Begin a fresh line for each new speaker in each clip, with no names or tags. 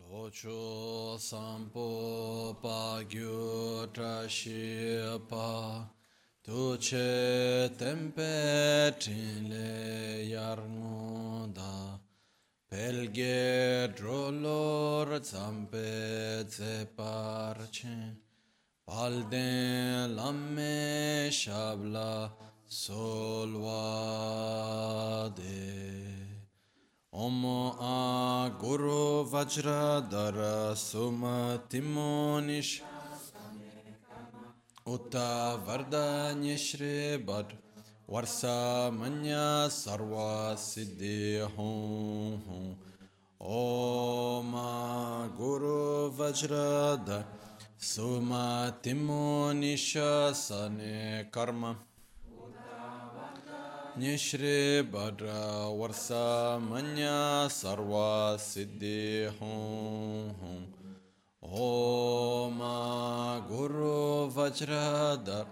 Locho sampo pa gyu trashi pa tuche tempe trile yarnu da pelge drolor zampe ze parche palden lamme shabla solvade Guru Vajra Dara Sumatimonish Uta Vardanya Shri Bad Varsa Manya Sarva Siddhi Hum Hum Om A Guru Vajra Dara Sumatimonish Sane Karma Nishri Bhadra Varsa Manya Sarva Siddhi Hum Hum Om Guru Vajradar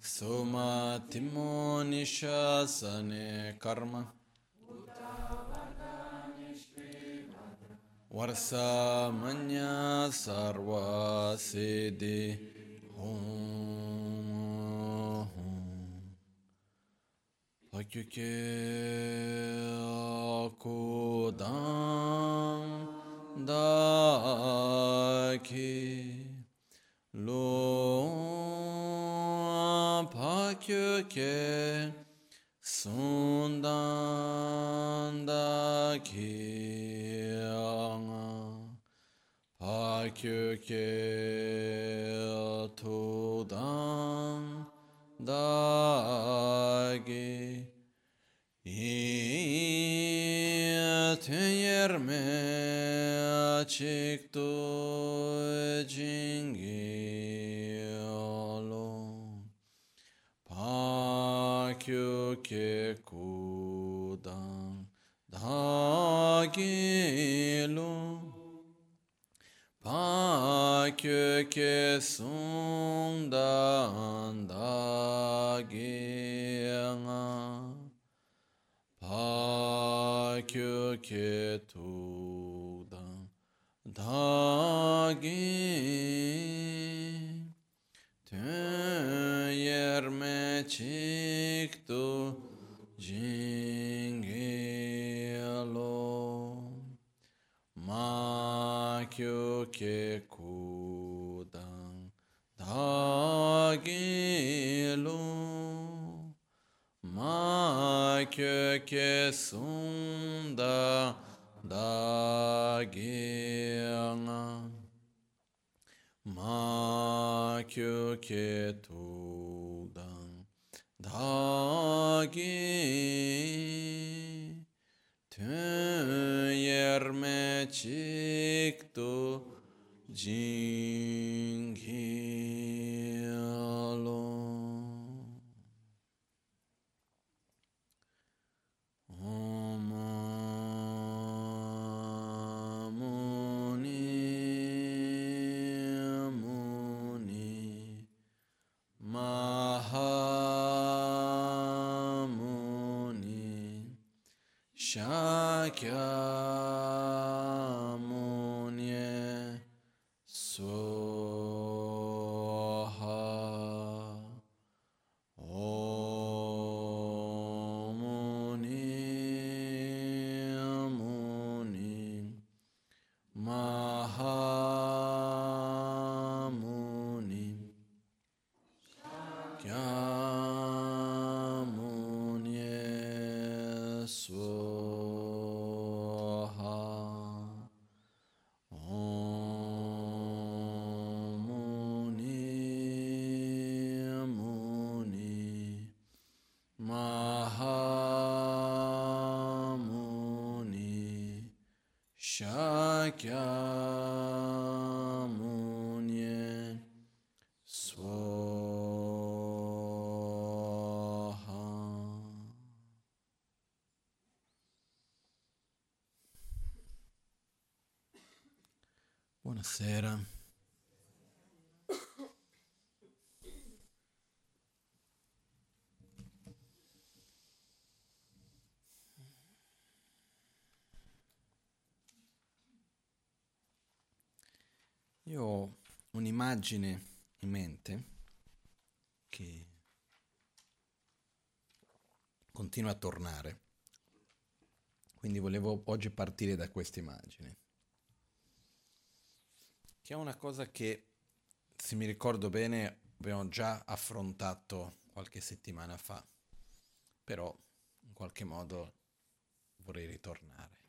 Suma Timo Nishasane Karma Varsa Manya Sarva Siddhi Hum Pakyuke akudan daki lo pakyuke sundan daki pakyuke tudan dagi Yeterme açık tu jingiolo Pakyu ke kudan dagilu Pakyu ke sundan dagilu Pakyu ke tudan dagi. Tön yerme çıktı jingelo Makyu ke kudan dagilu Ma köke sunda dagianga Ma köke tudan dagi Tön yerme çıktı jinghialo
un'immagine in mente che continua a tornare. Quindi volevo oggi partire da questa immagine. Che è una cosa che, se mi ricordo bene, abbiamo già affrontato qualche settimana fa. Però, in qualche modo, vorrei ritornare.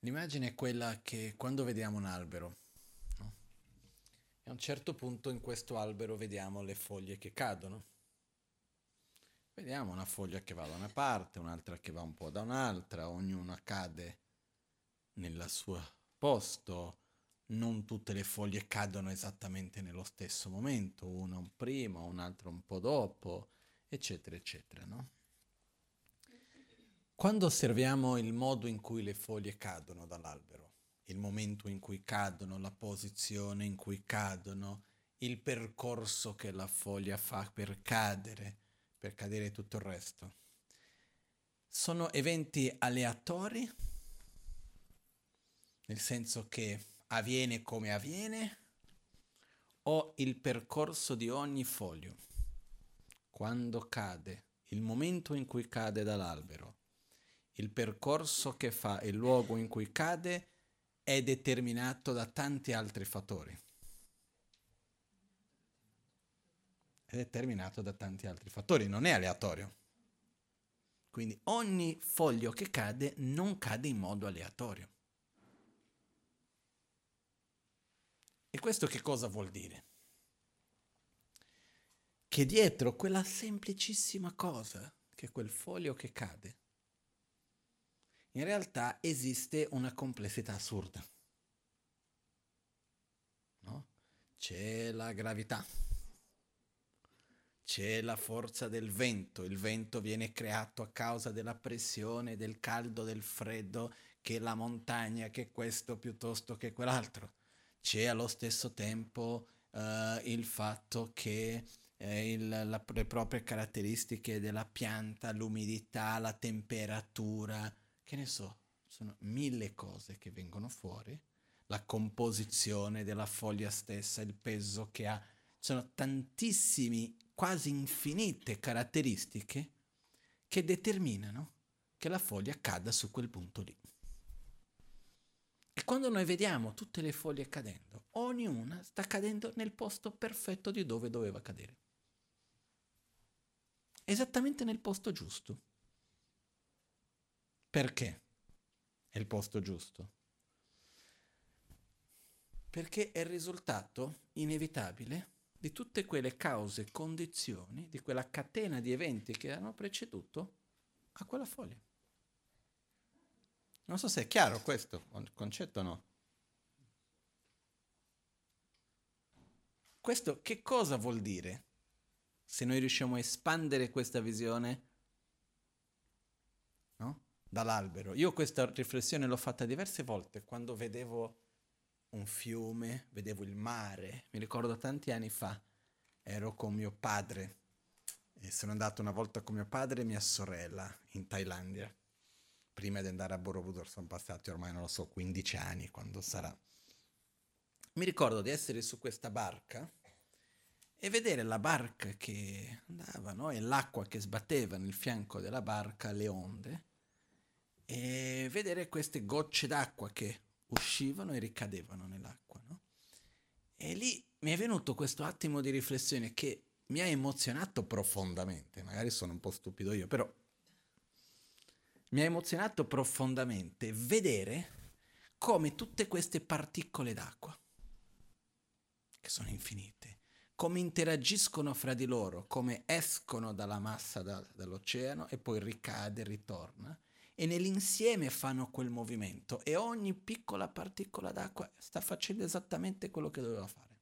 L'immagine è quella che quando vediamo un albero, a un certo punto in questo albero vediamo le foglie che cadono. Vediamo una foglia che va da una parte, un'altra che va un po' da un'altra, ognuna cade nel suo posto, non tutte le foglie cadono esattamente nello stesso momento, una un prima, un'altra un po' dopo, eccetera, eccetera, no? Quando osserviamo il modo in cui le foglie cadono dall'albero, il momento in cui cadono, la posizione in cui cadono, il percorso che la foglia fa per cadere, per cadere tutto il resto, sono eventi aleatori, nel senso che avviene come avviene, o il percorso di ogni foglio, quando cade, il momento in cui cade dall'albero il percorso che fa, il luogo in cui cade è determinato da tanti altri fattori. È determinato da tanti altri fattori, non è aleatorio. Quindi ogni foglio che cade non cade in modo aleatorio. E questo che cosa vuol dire? Che dietro quella semplicissima cosa, che è quel foglio che cade, in realtà esiste una complessità assurda. No? C'è la gravità, c'è la forza del vento, il vento viene creato a causa della pressione, del caldo, del freddo, che la montagna, che questo piuttosto che quell'altro. C'è allo stesso tempo uh, il fatto che eh, il, la, le proprie caratteristiche della pianta, l'umidità, la temperatura, che ne so, sono mille cose che vengono fuori, la composizione della foglia stessa, il peso che ha, sono tantissimi, quasi infinite caratteristiche che determinano che la foglia cada su quel punto lì. E quando noi vediamo tutte le foglie cadendo, ognuna sta cadendo nel posto perfetto di dove doveva cadere. Esattamente nel posto giusto. Perché è il posto giusto? Perché è il risultato inevitabile di tutte quelle cause, condizioni, di quella catena di eventi che hanno preceduto a quella foglia. Non so se è chiaro questo concetto o no. Questo che cosa vuol dire? Se noi riusciamo a espandere questa visione dall'albero. Io questa riflessione l'ho fatta diverse volte quando vedevo un fiume, vedevo il mare. Mi ricordo tanti anni fa, ero con mio padre e sono andato una volta con mio padre e mia sorella in Thailandia. Prima di andare a Borobudur sono passati ormai, non lo so, 15 anni, quando sarà. Mi ricordo di essere su questa barca e vedere la barca che andava, no? E l'acqua che sbatteva nel fianco della barca, le onde e vedere queste gocce d'acqua che uscivano e ricadevano nell'acqua. No? E lì mi è venuto questo attimo di riflessione che mi ha emozionato profondamente, magari sono un po' stupido io, però mi ha emozionato profondamente vedere come tutte queste particole d'acqua, che sono infinite, come interagiscono fra di loro, come escono dalla massa da, dall'oceano e poi ricade, ritorna, e nell'insieme fanno quel movimento e ogni piccola particola d'acqua sta facendo esattamente quello che doveva fare.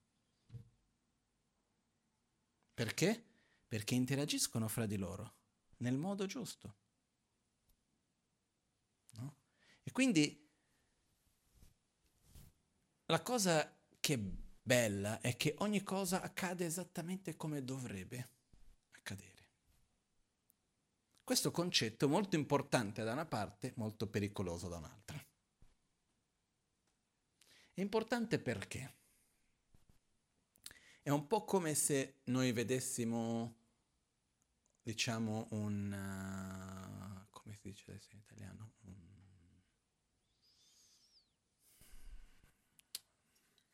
Perché? Perché interagiscono fra di loro nel modo giusto. No? E quindi la cosa che è bella è che ogni cosa accade esattamente come dovrebbe accadere. Questo concetto è molto importante da una parte, molto pericoloso da un'altra. È importante perché? È un po' come se noi vedessimo, diciamo, un... Uh, come si dice adesso in italiano? Un,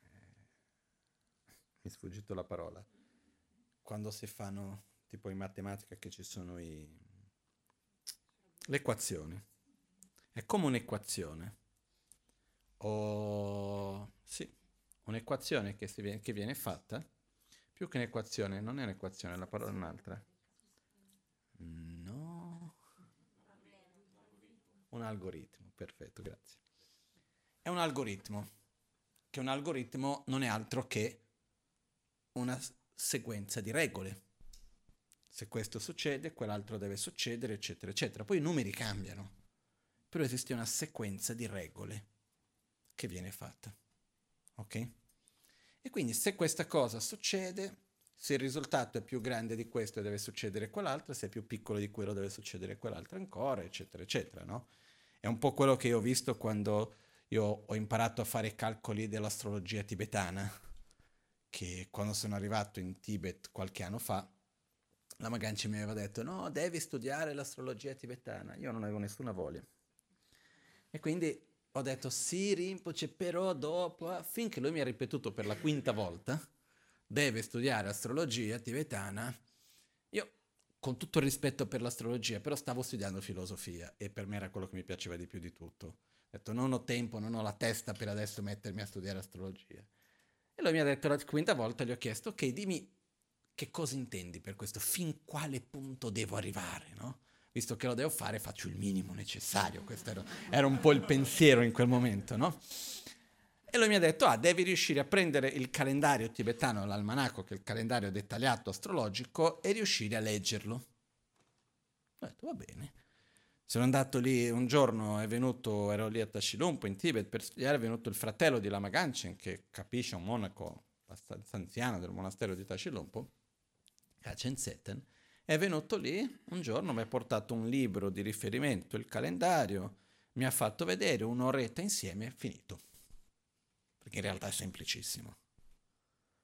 eh, mi è sfuggito la parola. Quando si fanno, tipo in matematica che ci sono i... le equazioni. È come un'equazione. O... sì, un'equazione che, viene, che viene fatta più che un'equazione, non è un'equazione, la parola è un'altra. No. Un algoritmo, perfetto, grazie. È un algoritmo, che un algoritmo non è altro che una sequenza di regole. Se questo succede, quell'altro deve succedere, eccetera, eccetera. Poi i numeri cambiano, però esiste una sequenza di regole che viene fatta. Ok? E quindi se questa cosa succede, se il risultato è più grande di questo deve succedere quell'altro, se è più piccolo di quello deve succedere quell'altro ancora, eccetera, eccetera, no? È un po' quello che io ho visto quando io ho imparato a fare i calcoli dell'astrologia tibetana, che quando sono arrivato in Tibet qualche anno fa, la Maganci mi aveva detto no, devi studiare l'astrologia tibetana. Io non avevo nessuna voglia. E quindi ho detto sì, Rinpoche, però dopo, finché lui mi ha ripetuto per la quinta volta, deve studiare astrologia tibetana, io con tutto il rispetto per l'astrologia, però stavo studiando filosofia e per me era quello che mi piaceva di più di tutto. Ho detto non ho tempo, non ho la testa per adesso mettermi a studiare astrologia. E lui mi ha detto la quinta volta, gli ho chiesto, ok, dimmi che cosa intendi per questo, fin quale punto devo arrivare, no? visto che lo devo fare, faccio il minimo necessario. Questo era, era un po' il pensiero in quel momento, no? E lui mi ha detto, ah, devi riuscire a prendere il calendario tibetano, l'almanacco, che è il calendario dettagliato astrologico, e riuscire a leggerlo. Ho detto, va bene. Sono andato lì un giorno, è venuto, ero lì a Tashilumpo in Tibet per studiare, è venuto il fratello di Lama Ganchen, che capisce, un monaco abbastanza anziano del monastero di Tashilumpo, Seten, è venuto lì un giorno, mi ha portato un libro di riferimento, il calendario, mi ha fatto vedere un'oretta insieme, finito. Perché in realtà è semplicissimo.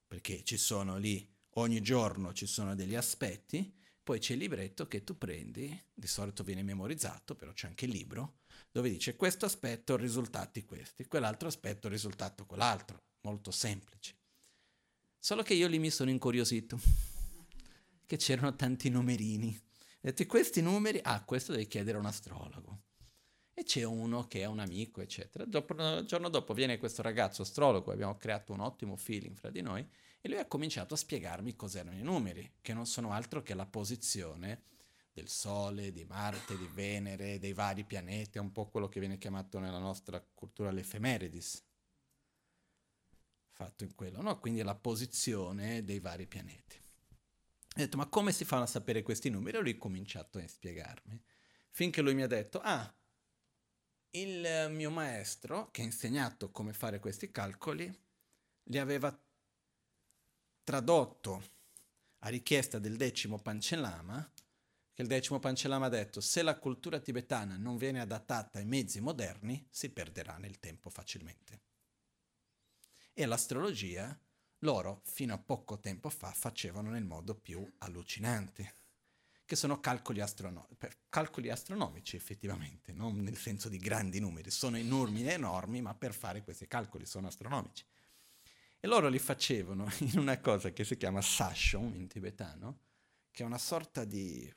Perché ci sono lì, ogni giorno ci sono degli aspetti, poi c'è il libretto che tu prendi, di solito viene memorizzato, però c'è anche il libro, dove dice questo aspetto, risultati questi, quell'altro aspetto, risultato quell'altro. Molto semplice. Solo che io lì mi sono incuriosito che c'erano tanti numerini. Ho detto, questi numeri, ah, questo devi chiedere a un astrologo. E c'è uno che è un amico, eccetera. Dopo, il giorno dopo viene questo ragazzo astrologo, abbiamo creato un ottimo feeling fra di noi, e lui ha cominciato a spiegarmi cos'erano i numeri, che non sono altro che la posizione del Sole, di Marte, di Venere, dei vari pianeti, è un po' quello che viene chiamato nella nostra cultura l'efemeridis, fatto in quello, no? Quindi la posizione dei vari pianeti. Ho detto, ma come si fanno a sapere questi numeri? E lui ha cominciato a spiegarmi. Finché lui mi ha detto, ah, il mio maestro, che ha insegnato come fare questi calcoli, li aveva tradotto a richiesta del decimo Pancellama, che il decimo Pancellama ha detto, se la cultura tibetana non viene adattata ai mezzi moderni, si perderà nel tempo facilmente. E l'astrologia loro fino a poco tempo fa facevano nel modo più allucinante, che sono calcoli, astrono- calcoli astronomici effettivamente, non nel senso di grandi numeri, sono enormi e enormi, ma per fare questi calcoli sono astronomici. E loro li facevano in una cosa che si chiama sashon in tibetano, che è una sorta di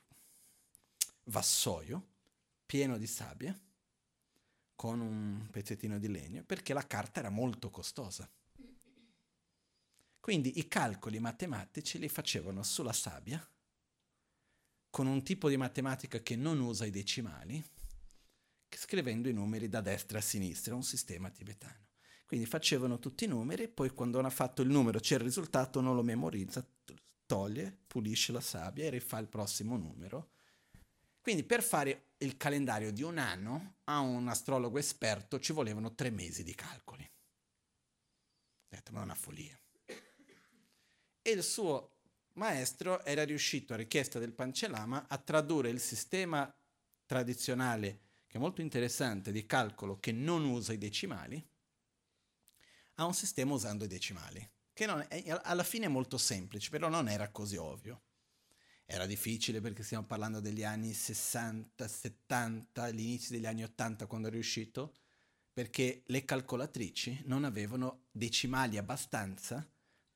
vassoio pieno di sabbia con un pezzettino di legno, perché la carta era molto costosa. Quindi i calcoli matematici li facevano sulla sabbia, con un tipo di matematica che non usa i decimali, scrivendo i numeri da destra a sinistra, un sistema tibetano. Quindi facevano tutti i numeri, poi quando hanno fatto il numero c'è il risultato, non lo memorizza, toglie, pulisce la sabbia e rifà il prossimo numero. Quindi per fare il calendario di un anno a un astrologo esperto ci volevano tre mesi di calcoli. Ho detto, ma è una follia e il suo maestro era riuscito, a richiesta del Pancellama, a tradurre il sistema tradizionale, che è molto interessante, di calcolo che non usa i decimali, a un sistema usando i decimali. che è, alla fine è molto semplice, però non era così ovvio. Era difficile perché stiamo parlando degli anni 60, 70, l'inizio degli anni 80 quando è riuscito, perché le calcolatrici non avevano decimali abbastanza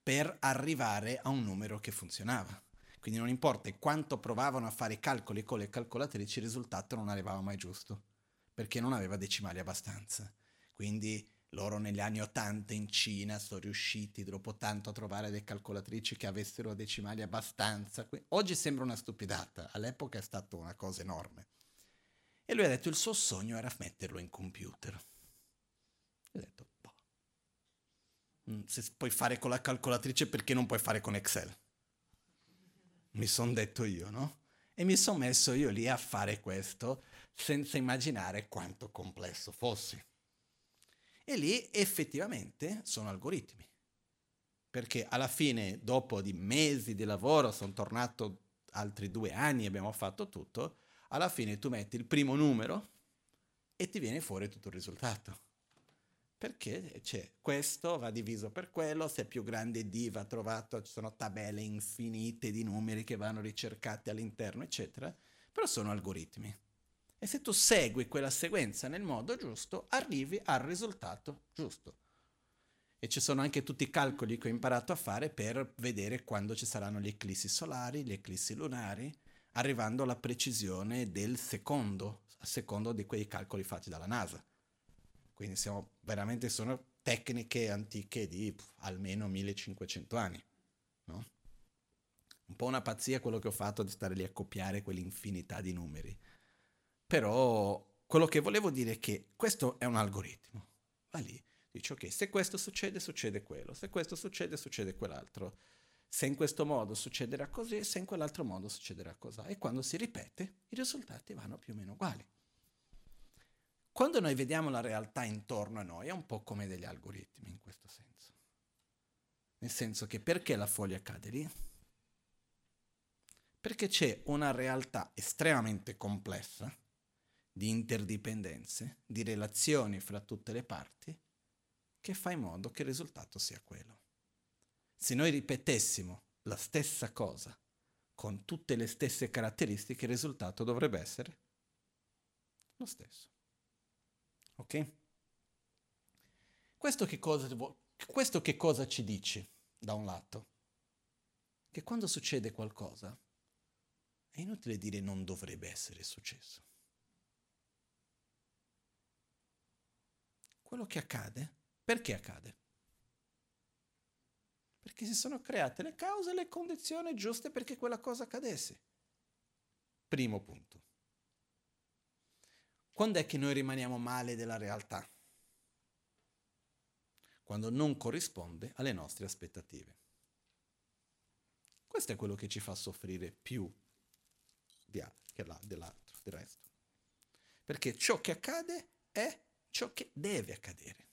per arrivare a un numero che funzionava. Quindi non importa quanto provavano a fare i calcoli con le calcolatrici, il risultato non arrivava mai giusto, perché non aveva decimali abbastanza. Quindi loro negli anni 80 in Cina sono riusciti dopo tanto a trovare delle calcolatrici che avessero decimali abbastanza. Oggi sembra una stupidata, all'epoca è stata una cosa enorme. E lui ha detto il suo sogno era metterlo in computer. Ho detto, se puoi fare con la calcolatrice perché non puoi fare con Excel? Mi sono detto io, no? E mi sono messo io lì a fare questo senza immaginare quanto complesso fosse. E lì effettivamente sono algoritmi. Perché alla fine, dopo di mesi di lavoro, sono tornato altri due anni, abbiamo fatto tutto, alla fine tu metti il primo numero e ti viene fuori tutto il risultato. Perché c'è questo, va diviso per quello, se è più grande D va trovato, ci sono tabelle infinite di numeri che vanno ricercati all'interno, eccetera, però sono algoritmi. E se tu segui quella sequenza nel modo giusto, arrivi al risultato giusto. E ci sono anche tutti i calcoli che ho imparato a fare per vedere quando ci saranno gli eclissi solari, gli eclissi lunari, arrivando alla precisione del secondo, a secondo di quei calcoli fatti dalla NASA. Quindi siamo veramente sono tecniche antiche di pff, almeno 1500 anni. No? Un po' una pazzia quello che ho fatto di stare lì a copiare quell'infinità di numeri. Però quello che volevo dire è che questo è un algoritmo. Va lì, dice ok, se questo succede, succede quello, se questo succede, succede quell'altro. Se in questo modo succederà così, se in quell'altro modo succederà così. E quando si ripete, i risultati vanno più o meno uguali. Quando noi vediamo la realtà intorno a noi è un po' come degli algoritmi in questo senso. Nel senso che perché la foglia cade lì? Perché c'è una realtà estremamente complessa di interdipendenze, di relazioni fra tutte le parti, che fa in modo che il risultato sia quello. Se noi ripetessimo la stessa cosa con tutte le stesse caratteristiche, il risultato dovrebbe essere lo stesso. Ok? Questo che cosa, questo che cosa ci dice da un lato? Che quando succede qualcosa è inutile dire non dovrebbe essere successo. quello che accade, perché accade? Perché si sono create le cause e le condizioni giuste perché quella cosa accadesse. Primo punto. Quando è che noi rimaniamo male della realtà? Quando non corrisponde alle nostre aspettative. Questo è quello che ci fa soffrire più dell'altro, del resto. Perché ciò che accade è ciò che deve accadere.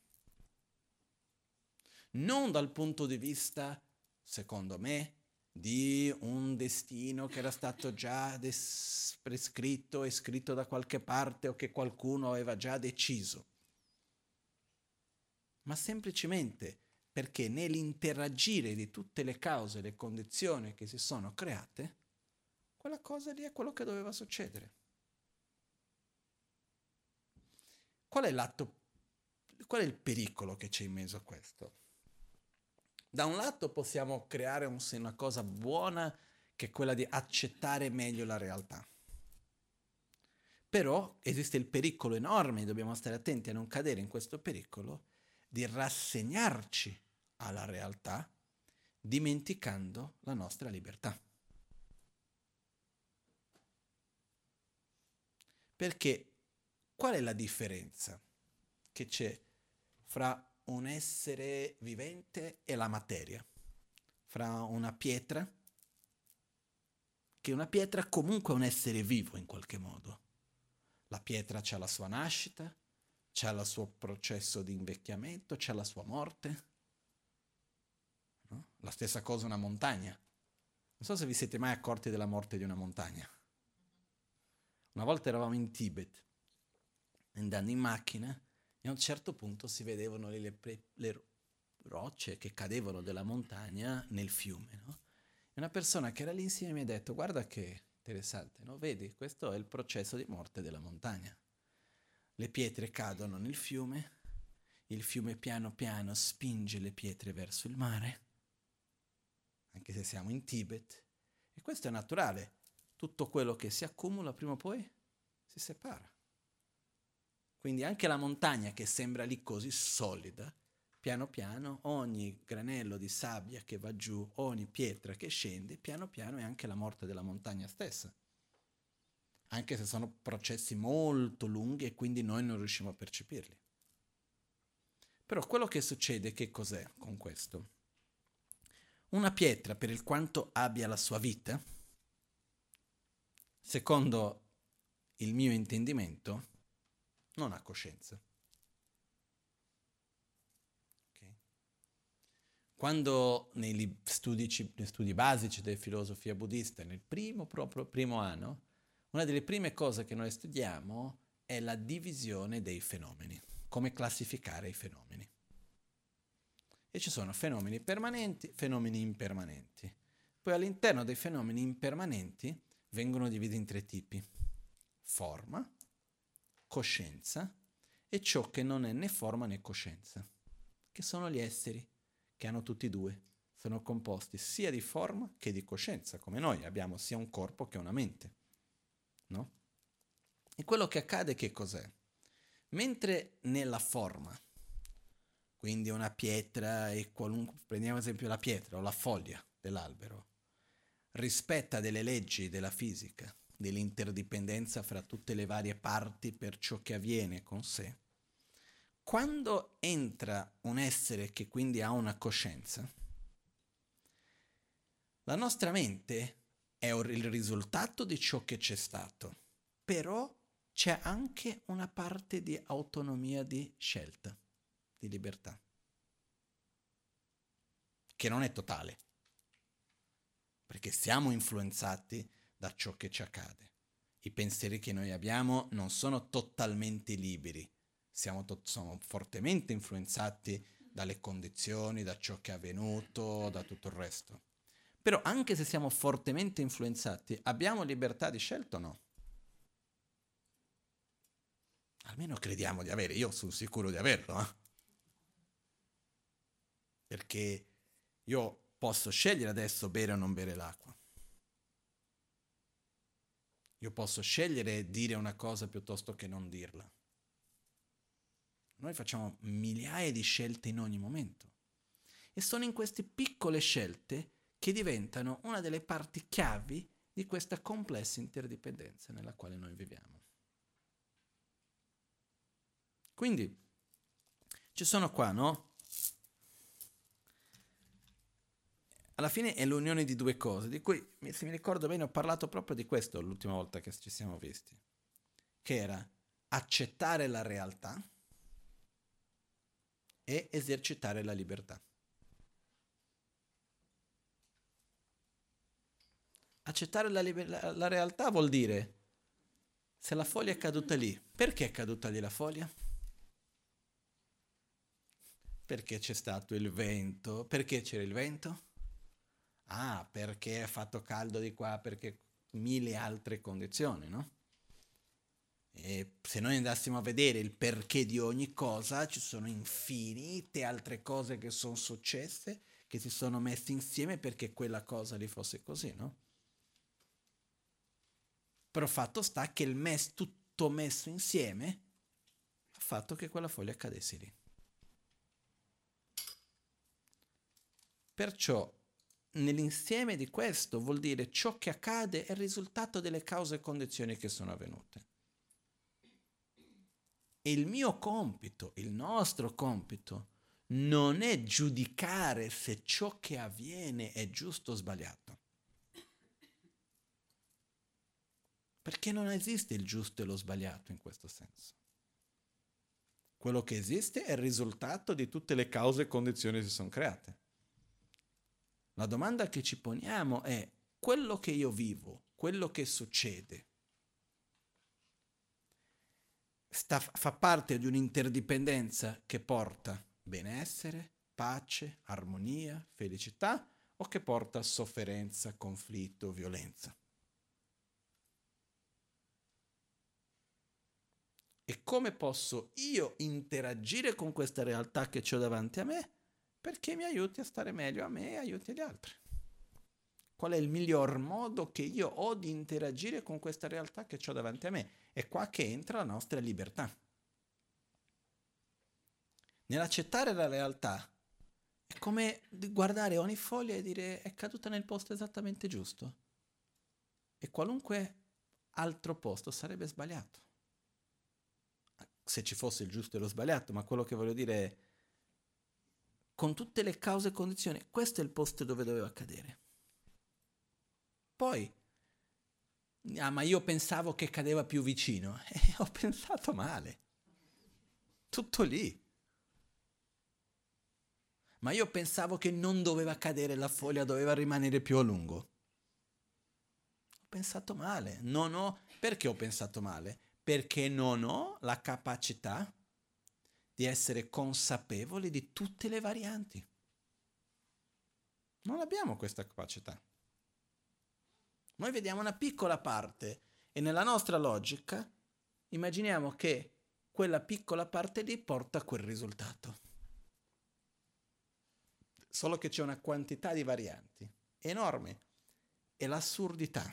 Non dal punto di vista, secondo me, di un destino che era stato già des- prescritto e scritto da qualche parte o che qualcuno aveva già deciso, ma semplicemente perché nell'interagire di tutte le cause e le condizioni che si sono create, quella cosa lì è quello che doveva succedere. Qual è l'atto, qual è il pericolo che c'è in mezzo a questo? Da un lato possiamo creare un, una cosa buona che è quella di accettare meglio la realtà. Però esiste il pericolo enorme, dobbiamo stare attenti a non cadere in questo pericolo, di rassegnarci alla realtà dimenticando la nostra libertà. Perché Qual è la differenza che c'è fra un essere vivente e la materia? Fra una pietra, che una pietra comunque è un essere vivo in qualche modo. La pietra ha la sua nascita, c'ha il suo processo di invecchiamento, c'ha la sua morte. No? La stessa cosa una montagna. Non so se vi siete mai accorti della morte di una montagna. Una volta eravamo in Tibet andando in macchina e a un certo punto si vedevano le, le, le, rocce che cadevano dalla montagna nel fiume. No? Una persona che era lì insieme mi ha detto, guarda che interessante, no? vedi, questo è il processo di morte della montagna. Le pietre cadono nel fiume, il fiume piano piano spinge le pietre verso il mare, anche se siamo in Tibet, e questo è naturale. Tutto quello che si accumula prima o poi si separa. Quindi anche la montagna che sembra lì così solida, piano piano ogni granello di sabbia che va giù, ogni pietra che scende, piano piano è anche la morte della montagna stessa. Anche se sono processi molto lunghi e quindi noi non riusciamo a percepirli. Però quello che succede, che cos'è con questo? Una pietra, per il quanto abbia la sua vita, secondo il mio intendimento, non ha coscienza. Okay. Quando negli studi, nei studi basici della filosofia buddista, nel primo, proprio primo anno, una delle prime cose che noi studiamo è la divisione dei fenomeni, come classificare i fenomeni. E ci sono fenomeni permanenti, fenomeni impermanenti. Poi all'interno dei fenomeni impermanenti vengono divisi in tre tipi. Forma, coscienza e ciò che non è né forma né coscienza, che sono gli esseri, che hanno tutti e due. Sono composti sia di forma che di coscienza, come noi abbiamo sia un corpo che una mente. No? E quello che accade che cos'è? Mentre nella forma, quindi una pietra e qualunque, prendiamo esempio la pietra o la foglia dell'albero, rispetta delle leggi della fisica, dell'interdipendenza fra tutte le varie parti per ciò che avviene con sé, quando entra un essere che quindi ha una coscienza, la nostra mente è il risultato di ciò che c'è stato, però c'è anche una parte di autonomia di scelta, di libertà, che non è totale, perché siamo influenzati da ciò che ci accade. I pensieri che noi abbiamo non sono totalmente liberi, siamo, to- sono fortemente influenzati dalle condizioni, da ciò che è avvenuto, da tutto il resto. Però anche se siamo fortemente influenzati, abbiamo libertà di scelta o no? Almeno crediamo di avere, io sono sicuro di averlo. Eh? Perché io posso scegliere adesso bere o non bere l'acqua. Io posso scegliere dire una cosa piuttosto che non dirla. Noi facciamo migliaia di scelte in ogni momento. E sono in queste piccole scelte che diventano una delle parti chiavi di questa complessa interdipendenza nella quale noi viviamo. Quindi ci sono qua, no? Alla fine è l'unione di due cose, di cui, se mi ricordo bene, ho parlato proprio di questo l'ultima volta che ci siamo visti, che era accettare la realtà e esercitare la libertà. Accettare la, liber- la realtà vuol dire, se la foglia è caduta lì, perché è caduta lì la foglia? Perché c'è stato il vento. Perché c'era il vento? Ah, perché è fatto caldo di qua, perché mille altre condizioni, no? E se noi andassimo a vedere il perché di ogni cosa, ci sono infinite altre cose che sono successe, che si sono messe insieme perché quella cosa lì fosse così, no? Però fatto sta che il mes tutto messo insieme ha fatto che quella foglia cadesse lì. Perciò nell'insieme di questo vuol dire ciò che accade è il risultato delle cause e condizioni che sono avvenute. E il mio compito, il nostro compito, non è giudicare se ciò che avviene è giusto o sbagliato. Perché non esiste il giusto e lo sbagliato in questo senso. Quello che esiste è il risultato di tutte le cause e condizioni che si sono create. La domanda che ci poniamo è quello che io vivo, quello che succede, sta, fa parte di un'interdipendenza che porta benessere, pace, armonia, felicità o che porta sofferenza, conflitto, violenza. E come posso io interagire con questa realtà che ho davanti a me perché mi aiuti a stare meglio a me e aiuti gli altri? Qual è il miglior modo che io ho di interagire con questa realtà che ho davanti a me? È qua che entra la nostra libertà. Nell'accettare la realtà è come guardare ogni foglia e dire è caduta nel posto esattamente giusto. E qualunque altro posto sarebbe sbagliato se ci fosse il giusto e lo sbagliato, ma quello che voglio dire è, con tutte le cause e condizioni, questo è il posto dove doveva accadere. Poi, ah, ma io pensavo che cadeva più vicino, e eh, ho pensato male. Tutto lì. Ma io pensavo che non doveva cadere la foglia, doveva rimanere più a lungo. Ho pensato male. Non ho... Perché ho pensato male? perché non ho la capacità di essere consapevoli di tutte le varianti. Non abbiamo questa capacità. Noi vediamo una piccola parte e nella nostra logica immaginiamo che quella piccola parte lì porta a quel risultato. Solo che c'è una quantità di varianti enorme e l'assurdità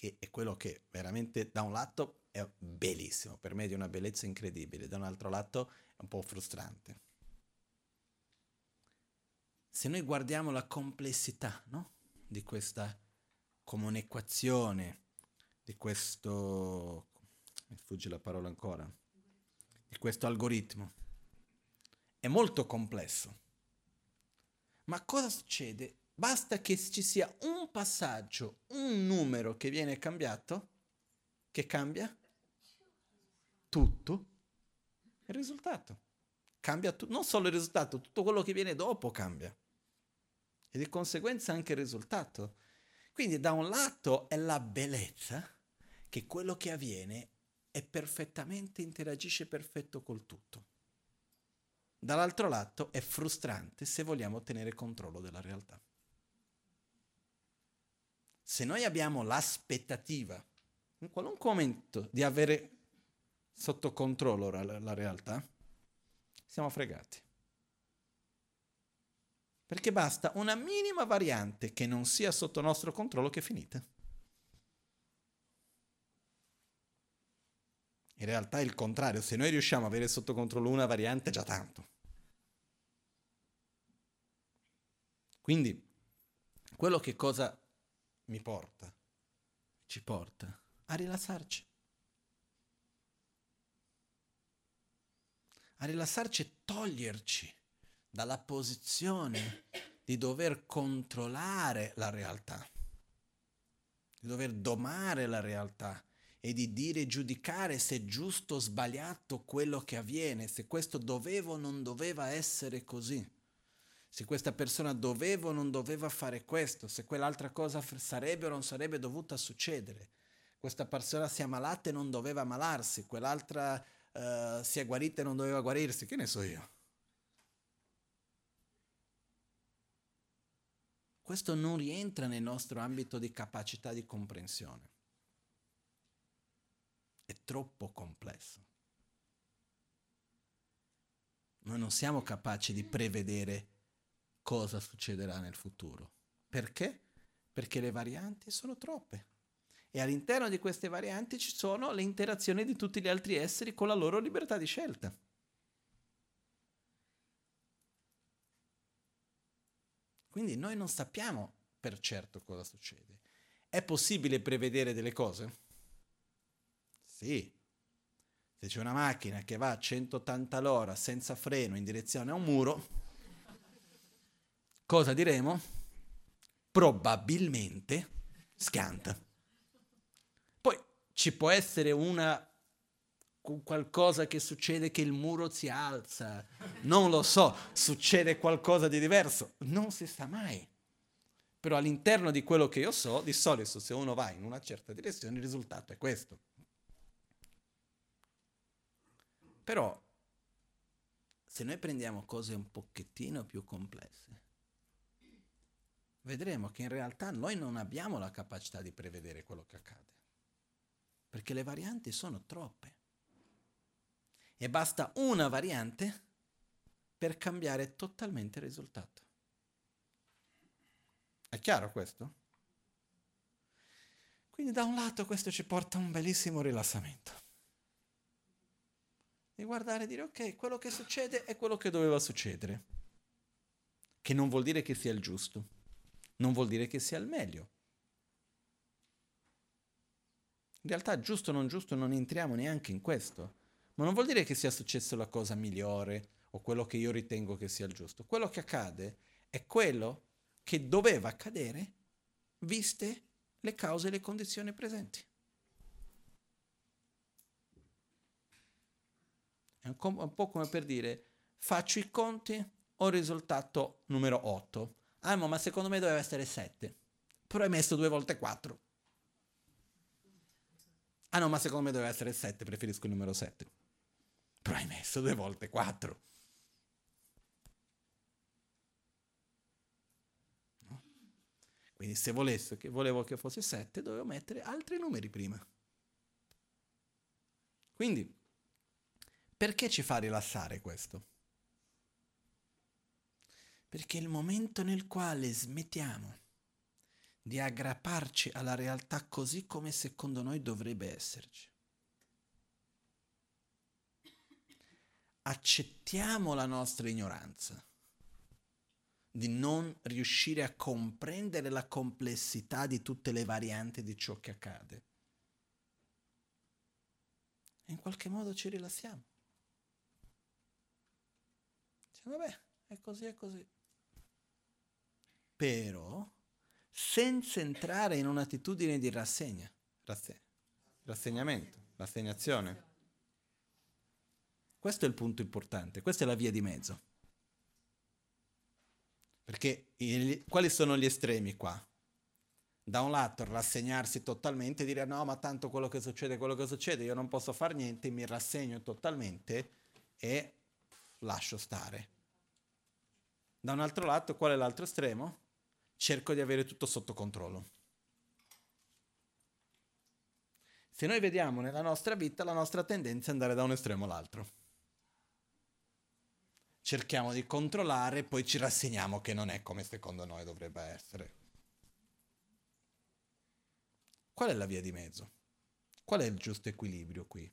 che è quello che veramente da un lato è bellissimo, per me è di una bellezza incredibile, da un altro lato è un po' frustrante. Se noi guardiamo la complessità no? di questa comunicazione, di questo... mi sfugge la parola ancora, di questo algoritmo, è molto complesso. Ma cosa succede Basta che ci sia un passaggio, un numero che viene cambiato, che cambia tutto il risultato. Cambia tu- non solo il risultato, tutto quello che viene dopo cambia. E di conseguenza anche il risultato. Quindi da un lato è la bellezza che quello che avviene è perfettamente, interagisce perfetto col tutto. Dall'altro lato è frustrante se vogliamo tenere controllo della realtà. Se noi abbiamo l'aspettativa, in qualunque momento, di avere sotto controllo la, la realtà, siamo fregati. Perché basta una minima variante che non sia sotto nostro controllo che è finita. In realtà è il contrario, se noi riusciamo a avere sotto controllo una variante è già tanto. Quindi, quello che cosa mi porta, ci porta a rilassarci. A rilassarci e toglierci dalla posizione di dover controllare la realtà, di dover domare la realtà e di dire e giudicare se è giusto o sbagliato quello che avviene, se questo doveva o non doveva essere così se questa persona doveva o non doveva fare questo, se quell'altra cosa sarebbe o non sarebbe dovuta succedere. Questa persona si è ammalata e non doveva ammalarsi, quell'altra uh, si è guarita e non doveva guarirsi, che ne so io. Questo non rientra nel nostro ambito di capacità di comprensione. È troppo complesso. Noi non siamo capaci di prevedere cosa succederà nel futuro. Perché? Perché le varianti sono troppe. E all'interno di queste varianti ci sono le interazioni di tutti gli altri esseri con la loro libertà di scelta. Quindi noi non sappiamo per certo cosa succede. È possibile prevedere delle cose? Sì. Se c'è una macchina che va a 180 all'ora senza freno in direzione a un muro, cosa diremo? Probabilmente schianta. Ci può essere una qualcosa che succede che il muro si alza, non lo so, succede qualcosa di diverso, non si sa mai. Però all'interno di quello che io so, di solito se uno va in una certa direzione il risultato è questo. Però se noi prendiamo cose un pochettino più complesse, vedremo che in realtà noi non abbiamo la capacità di prevedere quello che accade, perché le varianti sono troppe. E basta una variante per cambiare totalmente il risultato. È chiaro questo? Quindi da un lato questo ci porta a un bellissimo rilassamento. Di guardare e dire ok, quello che succede è quello che doveva succedere. Che non vuol dire che sia il giusto, non vuol dire che sia il meglio. In realtà giusto o non giusto non entriamo neanche in questo, ma non vuol dire che sia successo la cosa migliore o quello che io ritengo che sia il giusto. Quello che accade è quello che doveva accadere viste le cause e le condizioni presenti. È un, un po' come per dire faccio i conti, ho il risultato numero 8. Ah, ma secondo me doveva essere 7. Però hai messo due volte 4. Ah no, ma secondo me doveva essere 7, preferisco il numero 7. Però hai messo due volte 4. Quindi se volesse, che volevo che fosse 7, dovevo mettere altri numeri prima. Quindi, perché ci fa rilassare questo? Perché il momento nel quale smettiamo di aggrapparci alla realtà così come secondo noi dovrebbe esserci, accettiamo la nostra ignoranza di non riuscire a comprendere la complessità di tutte le varianti di ciò che accade. E in qualche modo ci rilassiamo. Diciamo, vabbè, è così, è così. Però, senza entrare in un'attitudine di rassegna, rassegna rassegnamento, rassegnazione. Questo è il punto importante, questa è la via di mezzo. Perché il, quali sono gli estremi qua? Da un lato rassegnarsi totalmente e dire no, ma tanto quello che succede è quello che succede, io non posso fare niente, mi rassegno totalmente e lascio stare. Da un altro lato, qual è l'altro estremo? Cerco di avere tutto sotto controllo. Se noi vediamo nella nostra vita, la nostra tendenza è andare da un estremo all'altro cerchiamo di controllare, poi ci rassegniamo che non è come secondo noi dovrebbe essere. Qual è la via di mezzo? Qual è il giusto equilibrio qui?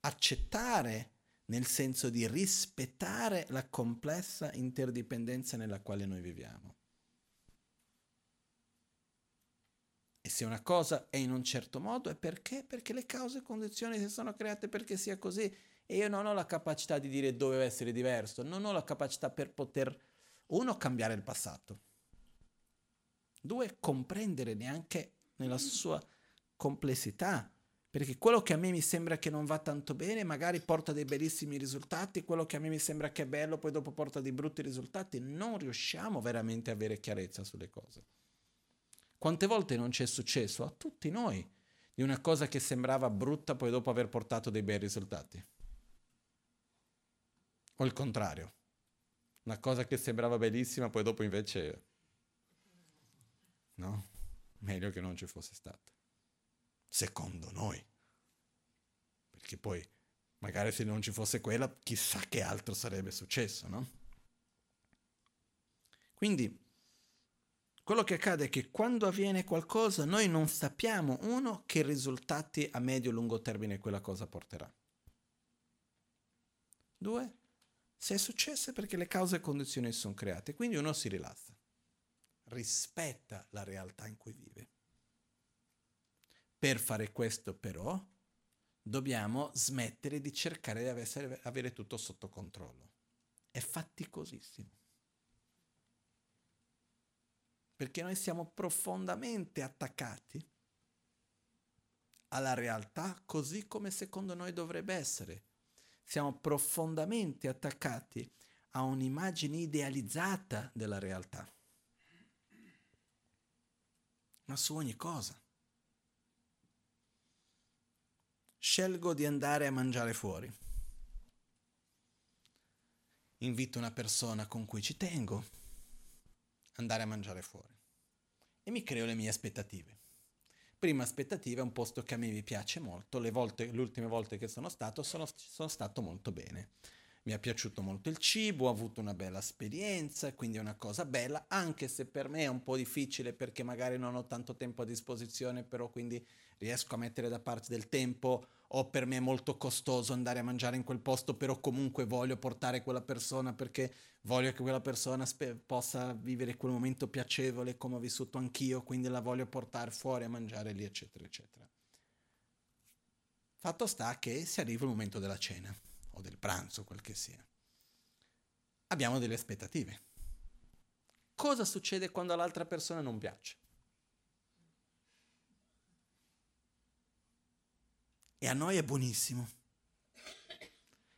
Accettare nel senso di rispettare la complessa interdipendenza nella quale noi viviamo. E se una cosa è in un certo modo è perché? Perché le cause e condizioni si sono create perché sia così e io non ho la capacità di dire doveva essere diverso, non ho la capacità per poter, uno, cambiare il passato, due, comprendere neanche nella sua complessità, perché quello che a me mi sembra che non va tanto bene magari porta dei bellissimi risultati, quello che a me mi sembra che è bello poi dopo porta dei brutti risultati, non riusciamo veramente a avere chiarezza sulle cose. Quante volte non ci è successo a tutti noi di una cosa che sembrava brutta poi dopo aver portato dei bei risultati? O il contrario. Una cosa che sembrava bellissima, poi dopo invece... No? Meglio che non ci fosse stata. Secondo noi. Perché poi, magari se non ci fosse quella, chissà che altro sarebbe successo, no? Quindi, quello che accade è che quando avviene qualcosa, noi non sappiamo, uno, che risultati a medio e lungo termine quella cosa porterà. Due, se è successo è perché le cause e condizioni sono create, quindi uno si rilassa, rispetta la realtà in cui vive. Per fare questo però dobbiamo smettere di cercare di avere, avere tutto sotto controllo. È faticosissimo. Perché noi siamo profondamente attaccati alla realtà così come secondo noi dovrebbe essere siamo profondamente attaccati a un'immagine idealizzata della realtà. Ma su ogni cosa. Scelgo di andare a mangiare fuori. invito una persona con cui ci tengo, andare a mangiare fuori e mi creo le mie aspettative. Prima aspettativa è un posto che a me mi piace molto, le, volte, le ultime volte che sono stato sono, sono stato molto bene. Mi è piaciuto molto il cibo, ho avuto una bella esperienza, quindi è una cosa bella, anche se per me è un po' difficile perché magari non ho tanto tempo a disposizione, però quindi riesco a mettere da parte del tempo o per me è molto costoso andare a mangiare in quel posto, però comunque voglio portare quella persona perché voglio che quella persona spe- possa vivere quel momento piacevole come ho vissuto anch'io, quindi la voglio portare fuori a mangiare lì, eccetera, eccetera. Fatto sta che si arriva il momento della cena o del pranzo, quel che sia. Abbiamo delle aspettative. Cosa succede quando all'altra persona non piace? e a noi è buonissimo.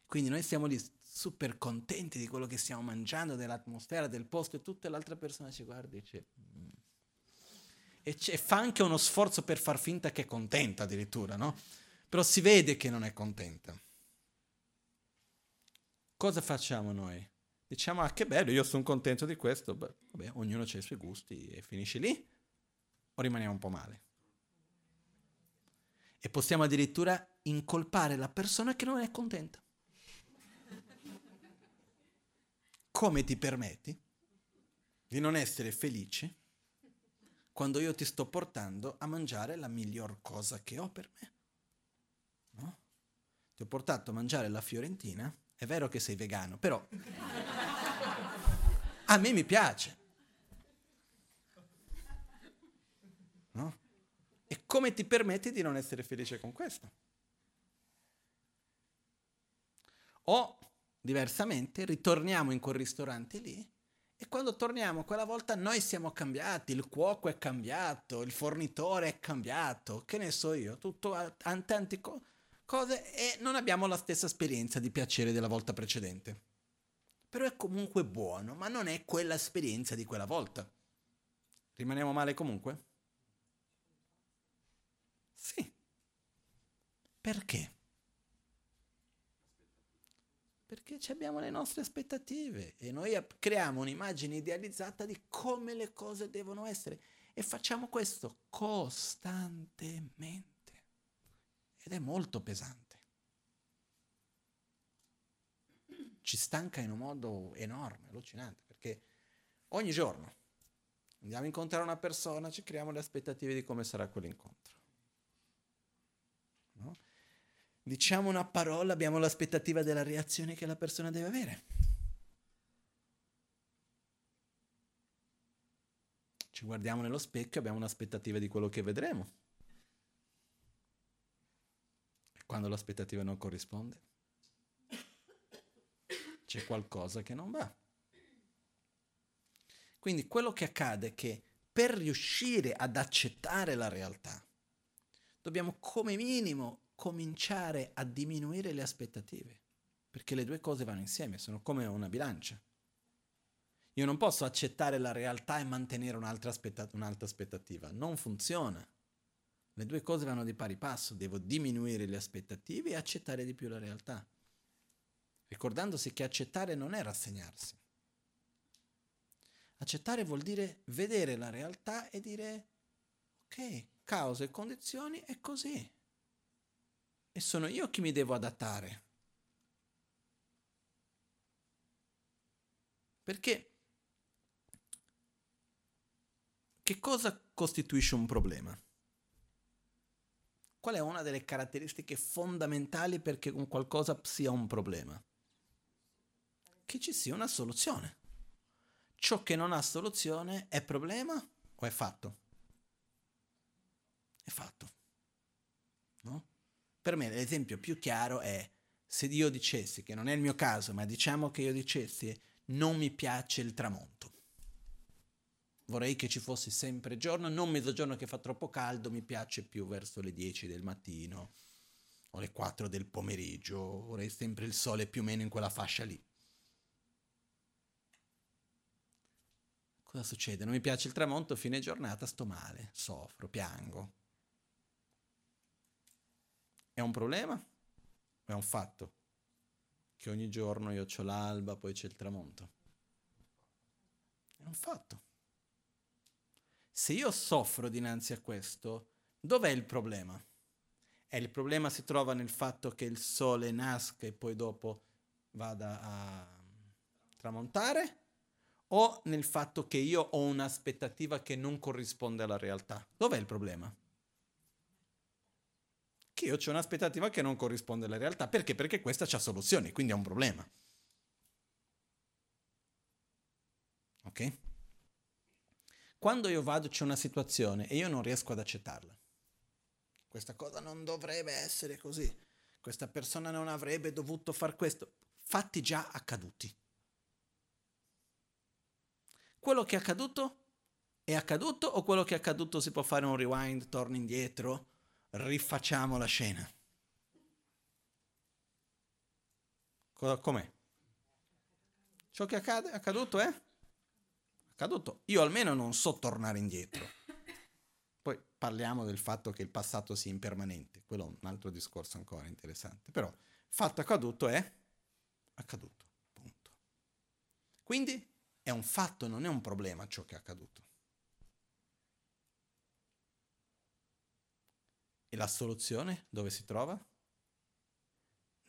Quindi noi siamo lì super contenti di quello che stiamo mangiando, dell'atmosfera, del posto e tutta l'altra persona ci guarda e dice... Mm. E, e fa anche uno sforzo per far finta che è contenta addirittura, no? Però si vede che non è contenta. Cosa facciamo noi? Diciamo, ah che bello, io sono contento di questo, Beh, vabbè, ognuno ha i suoi gusti e finisce lì, o rimaniamo un po' male? e possiamo addirittura incolpare la persona che non è contenta. Come ti permetti di non essere felice quando io ti sto portando a mangiare la miglior cosa che ho per me? No? Ti ho portato a mangiare la fiorentina, è vero che sei vegano, però a me mi piace. No? E come ti permetti di non essere felice con questo? O, diversamente, ritorniamo in quel ristorante lì e quando torniamo quella volta noi siamo cambiati, il cuoco è cambiato, il fornitore è cambiato, che ne so io, tutto, tante co- cose e non abbiamo la stessa esperienza di piacere della volta precedente. Però è comunque buono, ma non è quella esperienza di quella volta. Rimaniamo male comunque? Sì. Perché? Perché abbiamo le nostre aspettative e noi creiamo un'immagine idealizzata di come le cose devono essere e facciamo questo costantemente ed è molto pesante. Ci stanca in un modo enorme, allucinante, perché ogni giorno andiamo a incontrare una persona, ci creiamo le aspettative di come sarà quell'incontro. No? Diciamo una parola, abbiamo l'aspettativa della reazione che la persona deve avere. Ci guardiamo nello specchio, abbiamo un'aspettativa di quello che vedremo. E quando l'aspettativa non corrisponde, c'è qualcosa che non va. Quindi quello che accade è che per riuscire ad accettare la realtà, dobbiamo come minimo cominciare a diminuire le aspettative, perché le due cose vanno insieme, sono come una bilancia. Io non posso accettare la realtà e mantenere un'altra, aspettat- un'altra aspettativa, non funziona. Le due cose vanno di pari passo, devo diminuire le aspettative e accettare di più la realtà, ricordandosi che accettare non è rassegnarsi. Accettare vuol dire vedere la realtà e dire ok, cause e condizioni è così. E sono io che mi devo adattare. Perché che cosa costituisce un problema? Qual è una delle caratteristiche fondamentali perché un qualcosa sia un problema? Che ci sia una soluzione. Ciò che non ha soluzione è problema o è fatto? è fatto. No? Per me l'esempio più chiaro è se io dicessi, che non è il mio caso, ma diciamo che io dicessi non mi piace il tramonto. Vorrei che ci fosse sempre giorno, non mezzogiorno che fa troppo caldo, mi piace più verso le 10 del mattino o le 4 del pomeriggio, vorrei sempre il sole più o meno in quella fascia lì. Cosa succede? Non mi piace il tramonto, fine giornata sto male, soffro, piango. È un problema? È un fatto? che ogni giorno io ho l'alba, poi c'è il tramonto. È un fatto. Se io soffro dinanzi a questo, dov'è il problema? E il problema si trova nel fatto che il sole nasca e poi dopo vada a tramontare? O nel fatto che io ho un'aspettativa che non corrisponde alla realtà? Dov'è il problema? Che io ho un'aspettativa che non corrisponde alla realtà. Perché? Perché questa ha soluzioni, quindi è un problema. Ok? Quando io vado c'è una situazione e io non riesco ad accettarla. Questa cosa non dovrebbe essere così. Questa persona non avrebbe dovuto fare questo. Fatti già accaduti. Quello che è accaduto è accaduto o quello che è accaduto si può fare un rewind, torna indietro, rifacciamo la scena? Com'è? Ciò che accade, è accaduto è accaduto. Io almeno non so tornare indietro. Poi parliamo del fatto che il passato sia impermanente, quello è un altro discorso ancora interessante. Però fatto accaduto è accaduto. Punto. Quindi è un fatto, non è un problema ciò che è accaduto. E la soluzione dove si trova?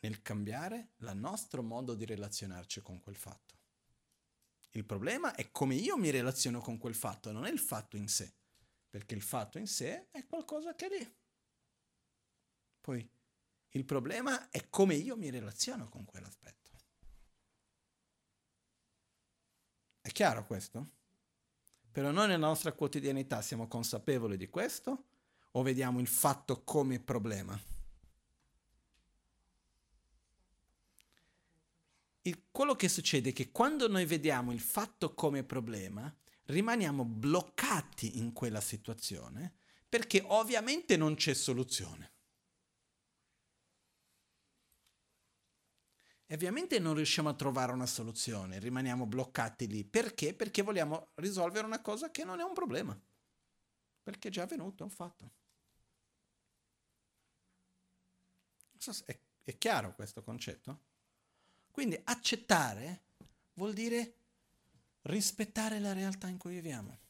Nel cambiare il nostro modo di relazionarci con quel fatto. Il problema è come io mi relaziono con quel fatto, non è il fatto in sé, perché il fatto in sé è qualcosa che è lì. Poi il problema è come io mi relaziono con quell'aspetto. È chiaro questo? Però noi nella nostra quotidianità siamo consapevoli di questo o vediamo il fatto come problema? Il, quello che succede è che quando noi vediamo il fatto come problema, rimaniamo bloccati in quella situazione perché ovviamente non c'è soluzione. E ovviamente non riusciamo a trovare una soluzione, rimaniamo bloccati lì. Perché? Perché vogliamo risolvere una cosa che non è un problema. Perché è già avvenuto, è un fatto. è, è chiaro questo concetto? Quindi accettare vuol dire rispettare la realtà in cui viviamo.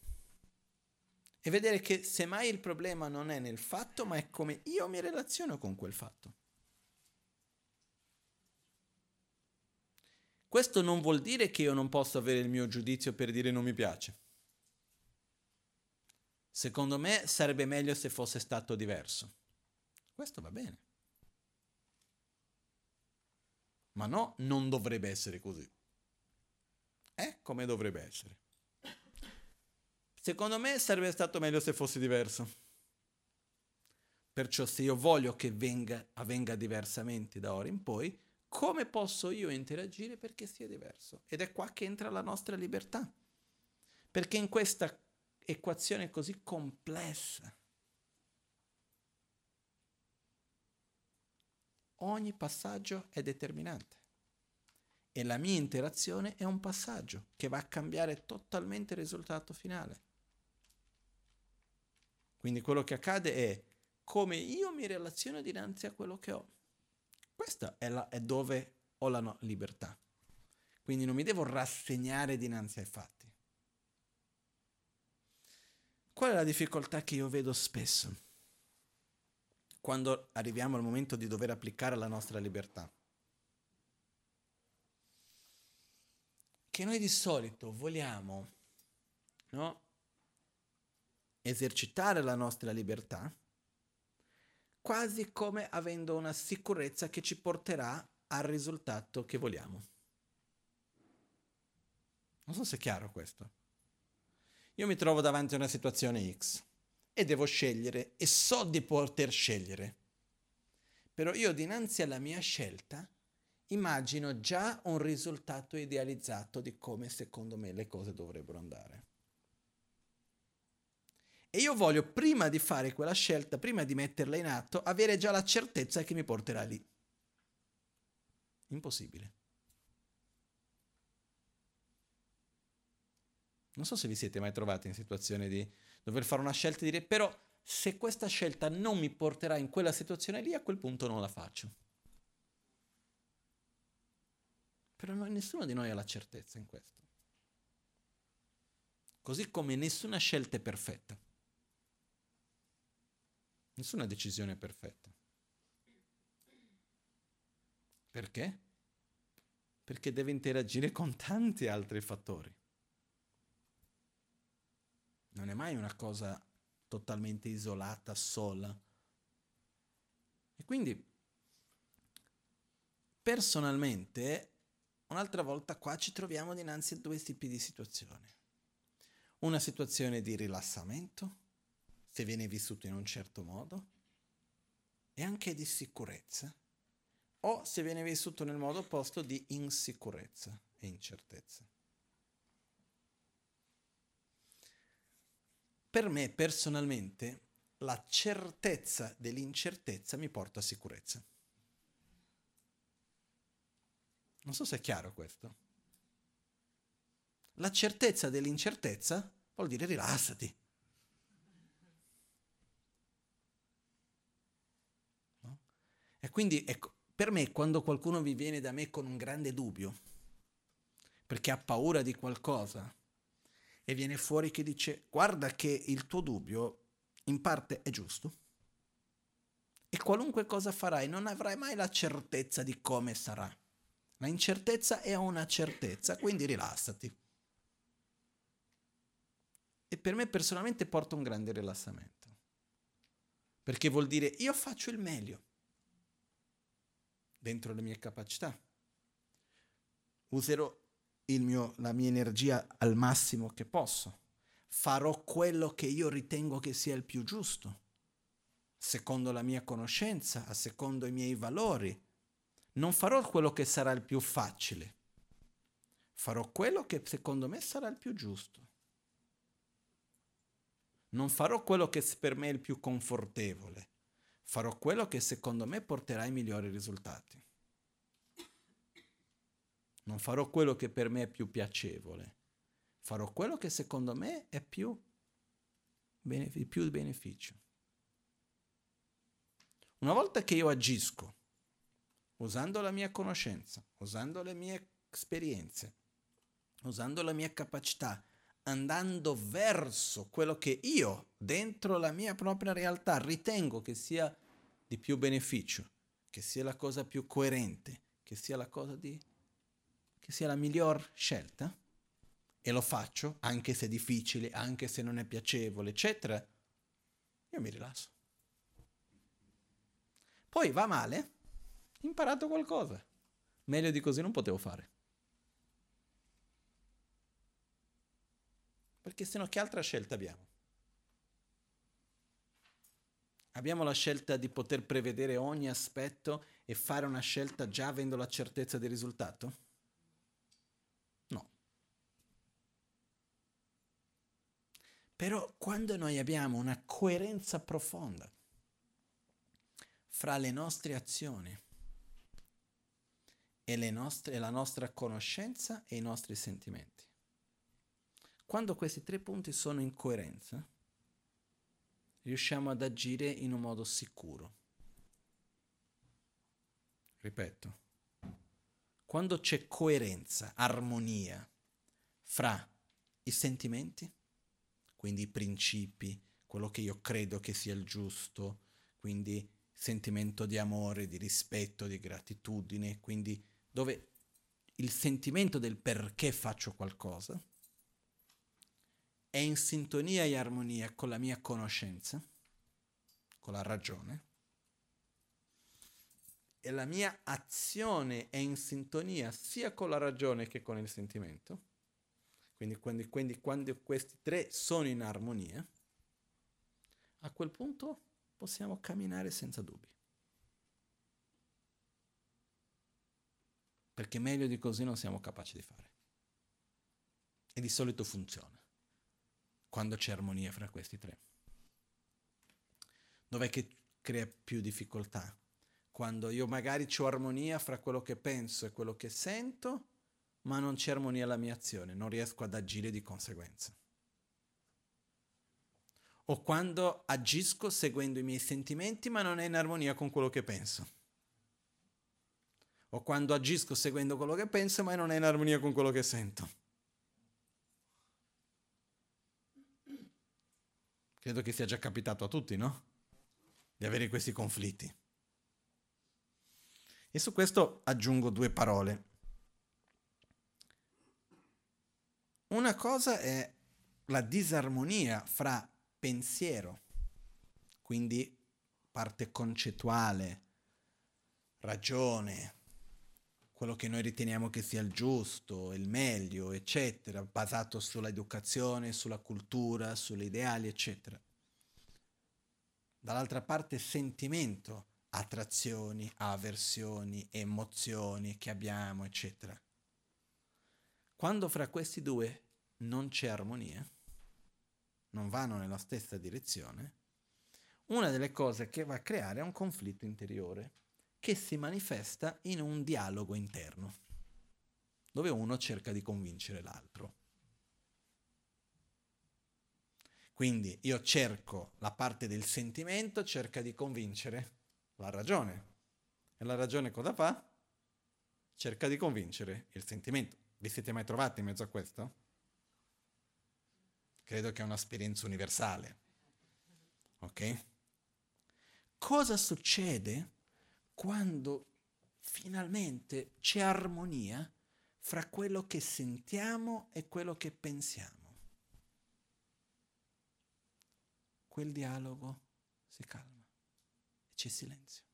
E vedere che semmai il problema non è nel fatto, ma è come io mi relaziono con quel fatto. Questo non vuol dire che io non posso avere il mio giudizio per dire non mi piace. Secondo me sarebbe meglio se fosse stato diverso. Questo va bene. Ma no, non dovrebbe essere così. È come dovrebbe essere. Secondo me sarebbe stato meglio se fosse diverso. Perciò se io voglio che venga, avvenga diversamente da ora in poi, come posso io interagire perché sia diverso? Ed è qua che entra la nostra libertà. Perché in questa equazione così complessa, ogni passaggio è determinante. E la mia interazione è un passaggio che va a cambiare totalmente il risultato finale. Quindi quello che accade è come io mi relaziono dinanzi a quello che ho. Questa è, la, è dove ho la no- libertà. Quindi non mi devo rassegnare dinanzi ai fatti. Qual è la difficoltà che io vedo spesso? Quando arriviamo al momento di dover applicare la nostra libertà. Che noi di solito vogliamo no, esercitare la nostra libertà quasi come avendo una sicurezza che ci porterà al risultato che vogliamo. Non so se è chiaro questo. Io mi trovo davanti a una situazione X e devo scegliere e so di poter scegliere. Però io dinanzi alla mia scelta immagino già un risultato idealizzato di come secondo me le cose dovrebbero andare. E io voglio, prima di fare quella scelta, prima di metterla in atto, avere già la certezza che mi porterà lì. Impossibile. Non so se vi siete mai trovati in situazione di dover fare una scelta e dire però se questa scelta non mi porterà in quella situazione lì, a quel punto non la faccio. Però nessuno di noi ha la certezza in questo. Così come nessuna scelta è perfetta. Nessuna decisione è perfetta. Perché? Perché deve interagire con tanti altri fattori. Non è mai una cosa totalmente isolata, sola. E quindi, personalmente, un'altra volta qua ci troviamo dinanzi a due tipi di situazioni. Una situazione di rilassamento, se viene vissuto in un certo modo, e anche di sicurezza, o se viene vissuto nel modo opposto di insicurezza e incertezza. Per me personalmente la certezza dell'incertezza mi porta a sicurezza. Non so se è chiaro questo. La certezza dell'incertezza vuol dire rilassati. No? E quindi ecco, per me quando qualcuno vi viene da me con un grande dubbio, perché ha paura di qualcosa, e viene fuori che dice guarda che il tuo dubbio in parte è giusto e qualunque cosa farai non avrai mai la certezza di come sarà. La incertezza è una certezza, quindi rilassati. E per me personalmente porta un grande rilassamento. Perché vuol dire io faccio il meglio dentro le mie capacità. Userò mio, la mia energia al massimo che posso. Farò quello che io ritengo che sia il più giusto, secondo la mia conoscenza, secondo i miei valori. Non farò quello che sarà il più facile. Farò quello che secondo me sarà il più giusto. Non farò quello che per me è il più confortevole. Farò quello che secondo me porterà i migliori risultati. Non farò quello che per me è più piacevole. Farò quello che secondo me è più, benefic- più beneficio. Una volta che io agisco, usando la mia conoscenza, usando le mie esperienze, usando la mia capacità, andando verso quello che io, dentro la mia propria realtà, ritengo che sia di più beneficio, che sia la cosa più coerente, che sia la cosa di che sia la miglior scelta e lo faccio, anche se è difficile, anche se non è piacevole, eccetera, io mi rilasso. Poi va male, imparato qualcosa. Meglio di così non potevo fare. Perché se no che altra scelta abbiamo? Abbiamo la scelta di poter prevedere ogni aspetto e fare una scelta già avendo la certezza del risultato? Però quando noi abbiamo una coerenza profonda fra le nostre azioni e, le nostre, la nostra conoscenza e i nostri sentimenti, quando questi tre punti sono in coerenza, riusciamo ad agire in un modo sicuro. Ripeto, quando c'è coerenza, armonia fra i sentimenti, quindi i principi, quello che io credo che sia il giusto, quindi sentimento di amore, di rispetto, di gratitudine, quindi dove il sentimento del perché faccio qualcosa è in sintonia e armonia con la mia conoscenza, con la ragione, e la mia azione è in sintonia sia con la ragione che con il sentimento, quindi quando, quindi quando questi tre sono in armonia, a quel punto possiamo camminare senza dubbi. Perché meglio di così non siamo capaci di fare. E di solito funziona, quando c'è armonia fra questi tre. Dov'è che crea più difficoltà? Quando io magari ho armonia fra quello che penso e quello che sento, ma non c'è armonia alla mia azione, non riesco ad agire di conseguenza. O quando agisco seguendo i miei sentimenti, ma non è in armonia con quello che penso. o quando agisco seguendo quello che penso ma non è in armonia con quello che sento. Credo che sia già capitato a tutti, no? Di avere questi conflitti. E su questo aggiungo due parole. Una cosa è la disarmonia fra pensiero, quindi parte concettuale, ragione, quello che noi riteniamo che sia il giusto, il meglio, eccetera, basato sull'educazione, sulla cultura, sugli ideali, eccetera. Dall'altra parte sentimento, attrazioni, avversioni, emozioni che abbiamo, eccetera. Quando fra questi due non c'è armonia, non vanno nella stessa direzione, una delle cose che va a creare è un conflitto interiore che si manifesta in un dialogo interno, dove uno cerca di convincere l'altro. Quindi io cerco la parte del sentimento, cerca di convincere la ragione. E la ragione cosa fa? Cerca di convincere il sentimento. Vi siete mai trovati in mezzo a questo? Credo che è un'esperienza universale. Ok? Cosa succede quando finalmente c'è armonia fra quello che sentiamo e quello che pensiamo. Quel dialogo si calma e c'è silenzio.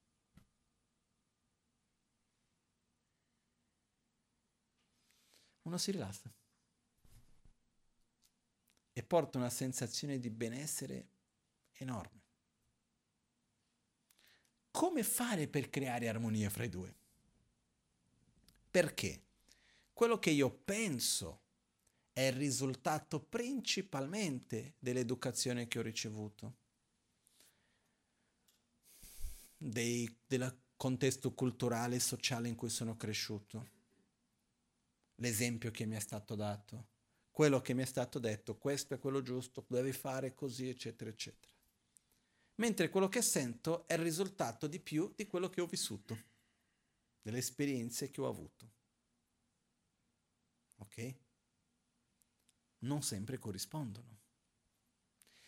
Uno si rilassa. E porta una sensazione di benessere enorme. Come fare per creare armonia fra i due? Perché? Quello che io penso è il risultato principalmente dell'educazione che ho ricevuto, del contesto culturale e sociale in cui sono cresciuto, l'esempio che mi è stato dato, quello che mi è stato detto, questo è quello giusto, devi fare così, eccetera, eccetera mentre quello che sento è il risultato di più di quello che ho vissuto, delle esperienze che ho avuto. Ok? Non sempre corrispondono.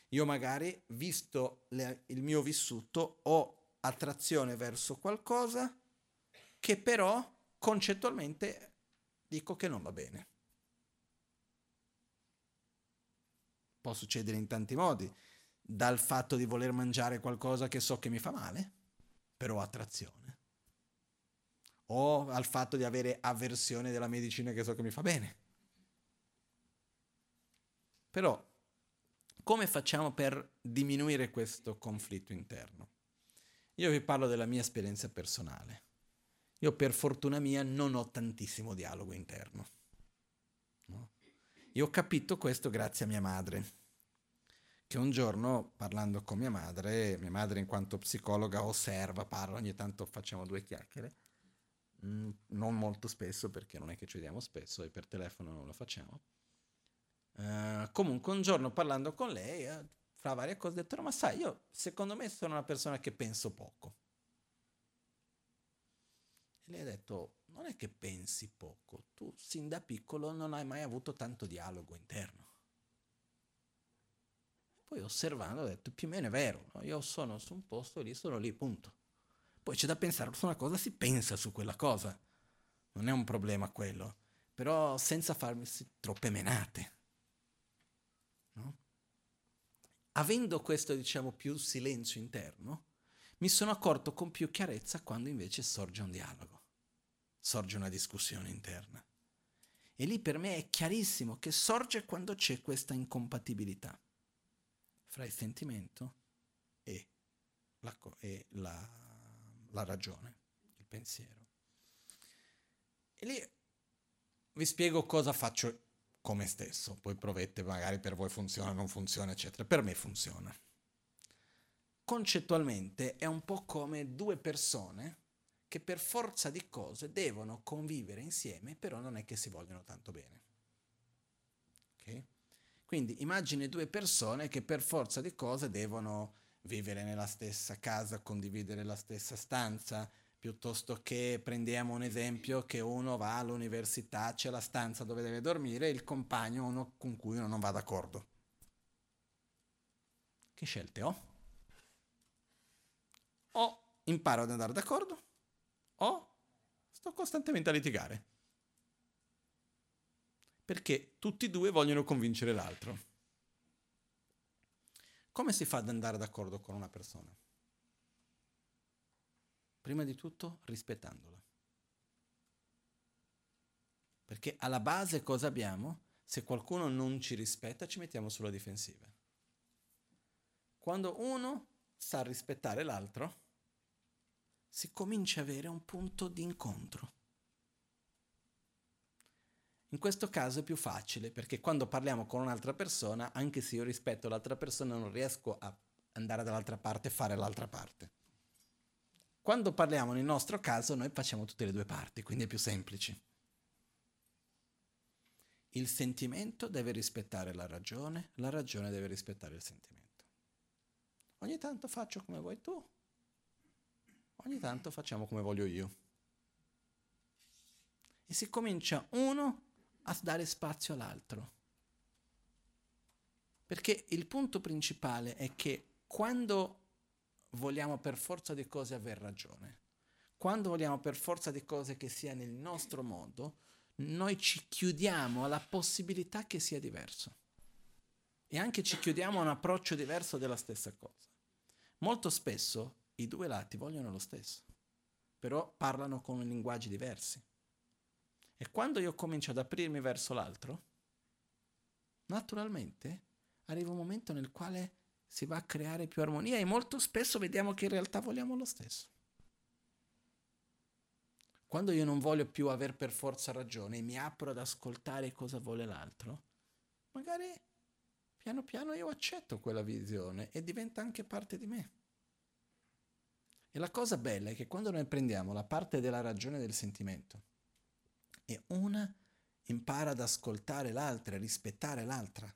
Io magari, visto le, il mio vissuto, ho attrazione verso qualcosa che però concettualmente dico che non va bene. Può succedere in tanti modi dal fatto di voler mangiare qualcosa che so che mi fa male, però attrazione, o al fatto di avere avversione della medicina che so che mi fa bene. Però come facciamo per diminuire questo conflitto interno? Io vi parlo della mia esperienza personale. Io per fortuna mia non ho tantissimo dialogo interno. No? Io ho capito questo grazie a mia madre che un giorno parlando con mia madre, mia madre in quanto psicologa osserva, parla, ogni tanto facciamo due chiacchiere, mm, non molto spesso perché non è che ci vediamo spesso e per telefono non lo facciamo. Uh, comunque un giorno parlando con lei, uh, fra varie cose, ho detto, ma sai, io secondo me sono una persona che penso poco. E lei ha detto, non è che pensi poco, tu sin da piccolo non hai mai avuto tanto dialogo interno. Poi osservando ho detto più o meno è vero, no? io sono su un posto lì, sono lì, punto. Poi c'è da pensare su una cosa, si pensa su quella cosa. Non è un problema quello, però senza farmi troppe menate. No? Avendo questo, diciamo, più silenzio interno, mi sono accorto con più chiarezza quando invece sorge un dialogo, sorge una discussione interna. E lì per me è chiarissimo che sorge quando c'è questa incompatibilità fra il sentimento e la, e la, la ragione, il pensiero. E lì vi spiego cosa faccio come stesso, poi provate, magari per voi funziona, non funziona, eccetera. Per me funziona. Concettualmente è un po' come due persone che per forza di cose devono convivere insieme, però non è che si vogliono tanto bene. Okay? Quindi immagini due persone che per forza di cose devono vivere nella stessa casa, condividere la stessa stanza, piuttosto che prendiamo un esempio che uno va all'università, c'è la stanza dove deve dormire e il compagno uno con cui uno non va d'accordo. Che scelte ho? O imparo ad andare d'accordo o sto costantemente a litigare. Perché tutti e due vogliono convincere l'altro. Come si fa ad andare d'accordo con una persona? Prima di tutto rispettandola. Perché alla base cosa abbiamo? Se qualcuno non ci rispetta ci mettiamo sulla difensiva. Quando uno sa rispettare l'altro, si comincia ad avere un punto di incontro. In questo caso è più facile perché quando parliamo con un'altra persona, anche se io rispetto l'altra persona, non riesco a andare dall'altra parte e fare l'altra parte. Quando parliamo nel nostro caso, noi facciamo tutte le due parti, quindi è più semplice. Il sentimento deve rispettare la ragione, la ragione deve rispettare il sentimento. Ogni tanto faccio come vuoi tu, ogni tanto facciamo come voglio io. E si comincia uno a dare spazio all'altro. Perché il punto principale è che quando vogliamo per forza di cose aver ragione, quando vogliamo per forza di cose che sia nel nostro modo, noi ci chiudiamo alla possibilità che sia diverso. E anche ci chiudiamo a un approccio diverso della stessa cosa. Molto spesso i due lati vogliono lo stesso, però parlano con linguaggi diversi. E quando io comincio ad aprirmi verso l'altro, naturalmente arriva un momento nel quale si va a creare più armonia e molto spesso vediamo che in realtà vogliamo lo stesso. Quando io non voglio più aver per forza ragione e mi apro ad ascoltare cosa vuole l'altro, magari piano piano io accetto quella visione e diventa anche parte di me. E la cosa bella è che quando noi prendiamo la parte della ragione e del sentimento e una impara ad ascoltare l'altra, a rispettare l'altra,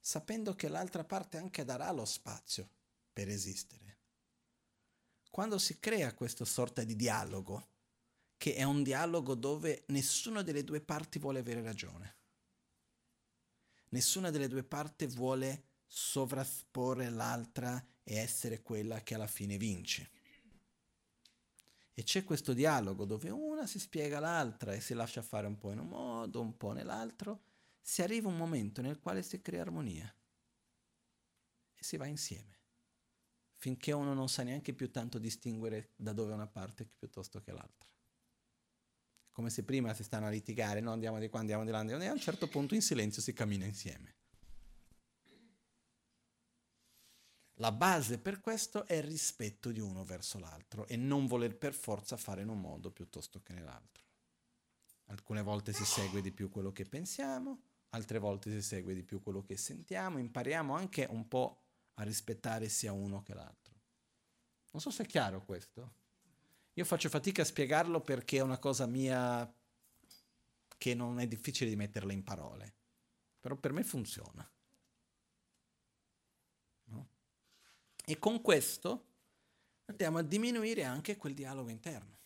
sapendo che l'altra parte anche darà lo spazio per esistere. Quando si crea questa sorta di dialogo, che è un dialogo dove nessuna delle due parti vuole avere ragione, nessuna delle due parti vuole sovrasporre l'altra e essere quella che alla fine vince. E c'è questo dialogo dove una si spiega l'altra e si lascia fare un po' in un modo, un po' nell'altro, si arriva un momento nel quale si crea armonia e si va insieme, finché uno non sa neanche più tanto distinguere da dove una parte piuttosto che l'altra. Come se prima si stanno a litigare, no andiamo di qua, andiamo di là, andiamo di là, a un certo punto in silenzio si cammina insieme. La base per questo è il rispetto di uno verso l'altro e non voler per forza fare in un modo piuttosto che nell'altro. Alcune volte si segue di più quello che pensiamo, altre volte si segue di più quello che sentiamo, impariamo anche un po' a rispettare sia uno che l'altro. Non so se è chiaro questo. Io faccio fatica a spiegarlo perché è una cosa mia che non è difficile di metterla in parole, però per me funziona. E con questo andiamo a diminuire anche quel dialogo interno.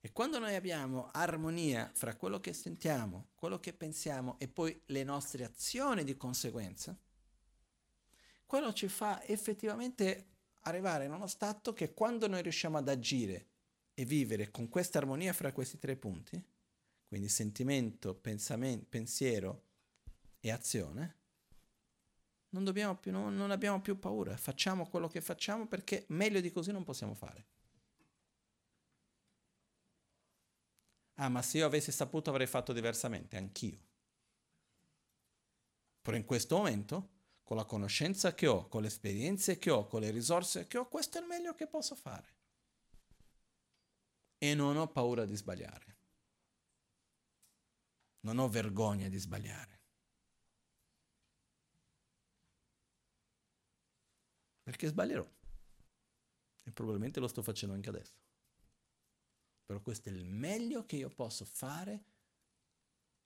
E quando noi abbiamo armonia fra quello che sentiamo, quello che pensiamo e poi le nostre azioni di conseguenza, quello ci fa effettivamente arrivare in uno stato che quando noi riusciamo ad agire e vivere con questa armonia fra questi tre punti, quindi sentimento, pensiero e azione, non, più, non, non abbiamo più paura, facciamo quello che facciamo perché meglio di così non possiamo fare. Ah, ma se io avessi saputo avrei fatto diversamente, anch'io. Però in questo momento, con la conoscenza che ho, con le esperienze che ho, con le risorse che ho, questo è il meglio che posso fare. E non ho paura di sbagliare. Non ho vergogna di sbagliare. Perché sbaglierò. E probabilmente lo sto facendo anche adesso. Però questo è il meglio che io posso fare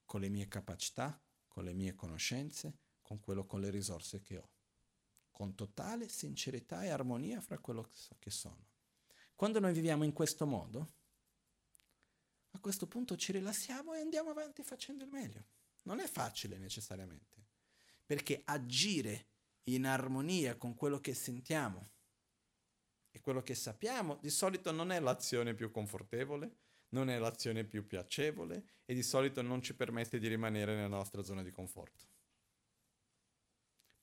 con le mie capacità, con le mie conoscenze, con quello con le risorse che ho. Con totale sincerità e armonia fra quello che sono. Quando noi viviamo in questo modo, a questo punto ci rilassiamo e andiamo avanti facendo il meglio. Non è facile necessariamente, perché agire in armonia con quello che sentiamo e quello che sappiamo di solito non è l'azione più confortevole, non è l'azione più piacevole e di solito non ci permette di rimanere nella nostra zona di conforto.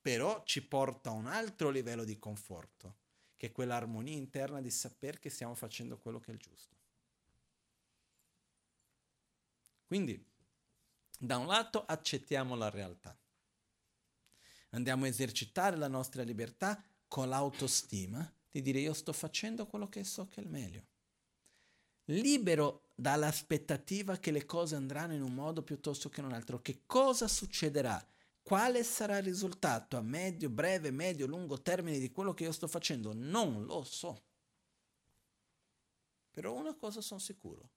Però ci porta a un altro livello di conforto, che è quell'armonia interna di sapere che stiamo facendo quello che è il giusto. Quindi, da un lato accettiamo la realtà, andiamo a esercitare la nostra libertà con l'autostima di dire io sto facendo quello che so che è il meglio. Libero dall'aspettativa che le cose andranno in un modo piuttosto che in un altro. Che cosa succederà? Quale sarà il risultato a medio, breve, medio, lungo termine di quello che io sto facendo? Non lo so. Però una cosa sono sicuro,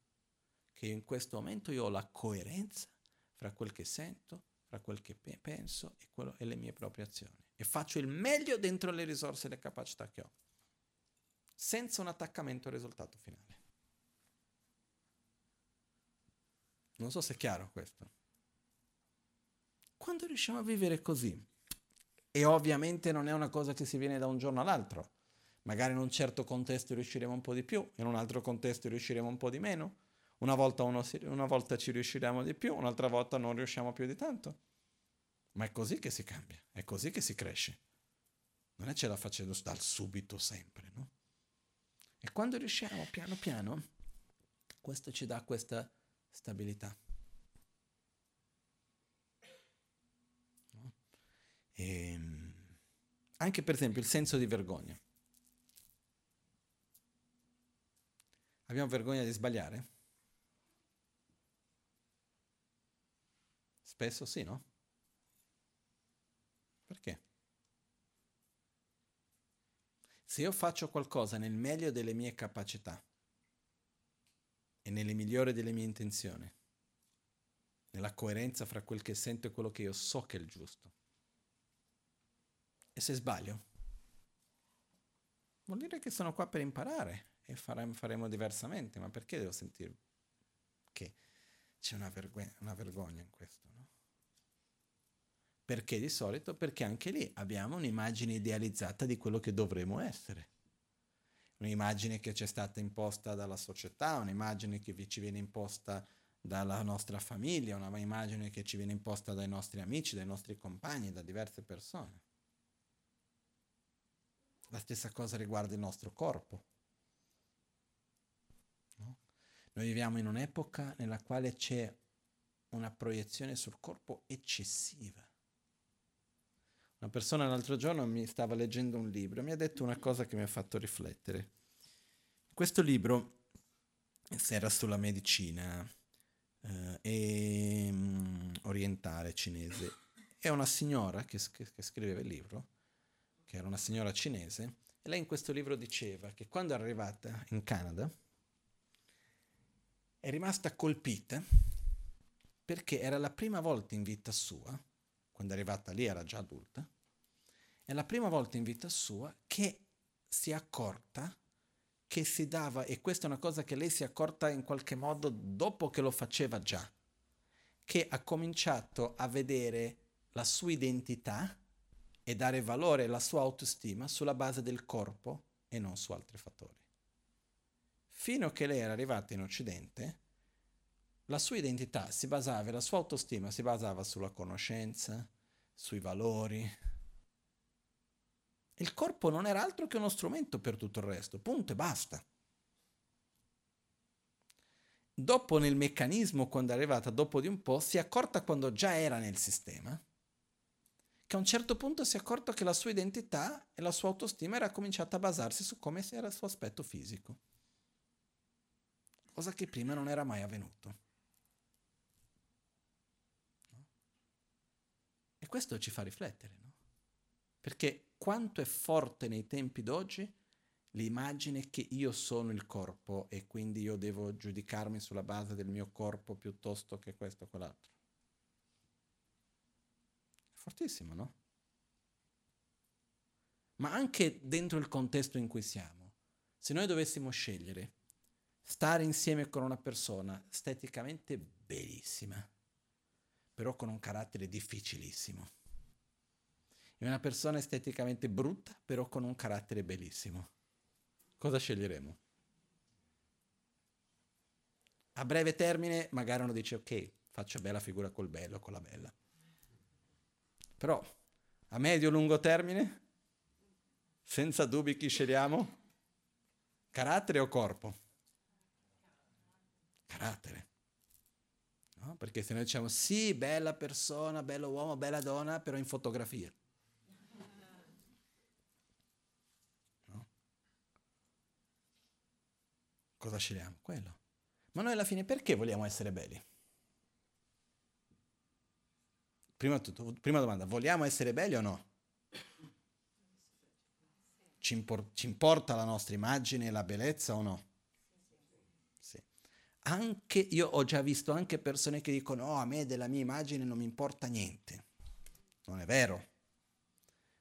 che in questo momento io ho la coerenza fra quel che sento, fra quel che pe- penso e, quello, e le mie proprie azioni. E faccio il meglio dentro le risorse e le capacità che ho, senza un attaccamento al risultato finale. Non so se è chiaro questo. Quando riusciamo a vivere così, e ovviamente non è una cosa che si viene da un giorno all'altro, magari in un certo contesto riusciremo un po' di più, in un altro contesto riusciremo un po' di meno, una volta, uno, una volta ci riusciremo di più, un'altra volta non riusciamo più di tanto. Ma è così che si cambia, è così che si cresce. Non è ce la facendo dal subito sempre, no? E quando riusciamo piano piano, questo ci dà questa stabilità. No? E, ehm, anche per esempio il senso di vergogna. Abbiamo vergogna di sbagliare? Spesso sì, no? Perché? Se io faccio qualcosa nel meglio delle mie capacità e nelle migliori delle mie intenzioni, nella coerenza fra quel che sento e quello che io so che è il giusto, e se sbaglio, vuol dire che sono qua per imparare e faremo, faremo diversamente, ma perché devo sentire che c'è una, vergogna, una vergogna in questo? Perché di solito? Perché anche lì abbiamo un'immagine idealizzata di quello che dovremmo essere. Un'immagine che ci è stata imposta dalla società, un'immagine che ci viene imposta dalla nostra famiglia, una immagine che ci viene imposta dai nostri amici, dai nostri compagni, da diverse persone. La stessa cosa riguarda il nostro corpo. No? Noi viviamo in un'epoca nella quale c'è una proiezione sul corpo eccessiva. Una persona l'altro giorno mi stava leggendo un libro e mi ha detto una cosa che mi ha fatto riflettere. Questo libro era sulla medicina eh, e, um, orientale cinese. È una signora che, che scriveva il libro, che era una signora cinese, e lei in questo libro diceva che quando è arrivata in Canada è rimasta colpita perché era la prima volta in vita sua quando è arrivata lì era già adulta, è la prima volta in vita sua che si è accorta che si dava, e questa è una cosa che lei si è accorta in qualche modo dopo che lo faceva già, che ha cominciato a vedere la sua identità e dare valore alla sua autostima sulla base del corpo e non su altri fattori. Fino a che lei era arrivata in Occidente, la sua identità si basava, la sua autostima si basava sulla conoscenza, sui valori. Il corpo non era altro che uno strumento per tutto il resto, punto e basta. Dopo nel meccanismo, quando è arrivata dopo di un po', si è accorta quando già era nel sistema, che a un certo punto si è accorta che la sua identità e la sua autostima era cominciata a basarsi su come era il suo aspetto fisico, cosa che prima non era mai avvenuto. E questo ci fa riflettere, no? Perché quanto è forte nei tempi d'oggi l'immagine che io sono il corpo e quindi io devo giudicarmi sulla base del mio corpo piuttosto che questo o quell'altro. È fortissimo, no? Ma anche dentro il contesto in cui siamo. Se noi dovessimo scegliere stare insieme con una persona esteticamente bellissima, però con un carattere difficilissimo, e una persona esteticamente brutta, però con un carattere bellissimo, cosa sceglieremo? A breve termine magari uno dice ok, faccio bella figura col bello, con la bella. Però a medio-lungo termine, senza dubbi chi scegliamo? Carattere o corpo? Carattere. No? Perché se noi diciamo sì, bella persona, bello uomo, bella donna, però in fotografia. Cosa scegliamo? Quello. Ma noi alla fine perché vogliamo essere belli? Prima, tutto, prima domanda, vogliamo essere belli o no? Ci, impor- ci importa la nostra immagine la bellezza o no? Anche io ho già visto anche persone che dicono: Oh, a me della mia immagine non mi importa niente. Non è vero.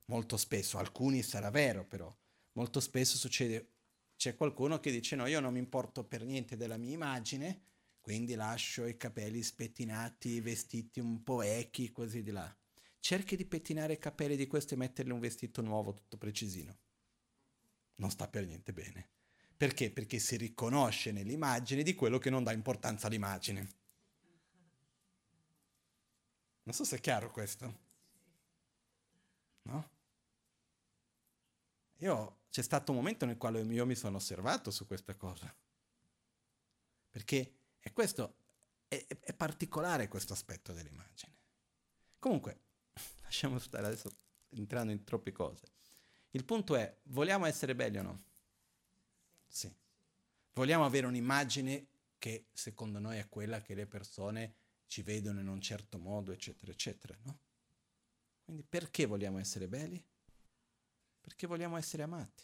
Molto spesso, alcuni sarà vero, però molto spesso succede c'è qualcuno che dice no, io non mi importo per niente della mia immagine, quindi lascio i capelli spettinati, vestiti un po' echi, così di là. Cerchi di pettinare i capelli di questo e mettergli un vestito nuovo, tutto precisino. Non sta per niente bene. Perché? Perché si riconosce nell'immagine di quello che non dà importanza all'immagine. Non so se è chiaro questo. No? Io c'è stato un momento nel quale io mi sono osservato su questa cosa. Perché è questo, è, è particolare questo aspetto dell'immagine. Comunque, lasciamo stare adesso entrando in troppe cose. Il punto è, vogliamo essere belli o no? Sì. Vogliamo avere un'immagine che secondo noi è quella che le persone ci vedono in un certo modo, eccetera, eccetera, no? Quindi perché vogliamo essere belli? Perché vogliamo essere amati,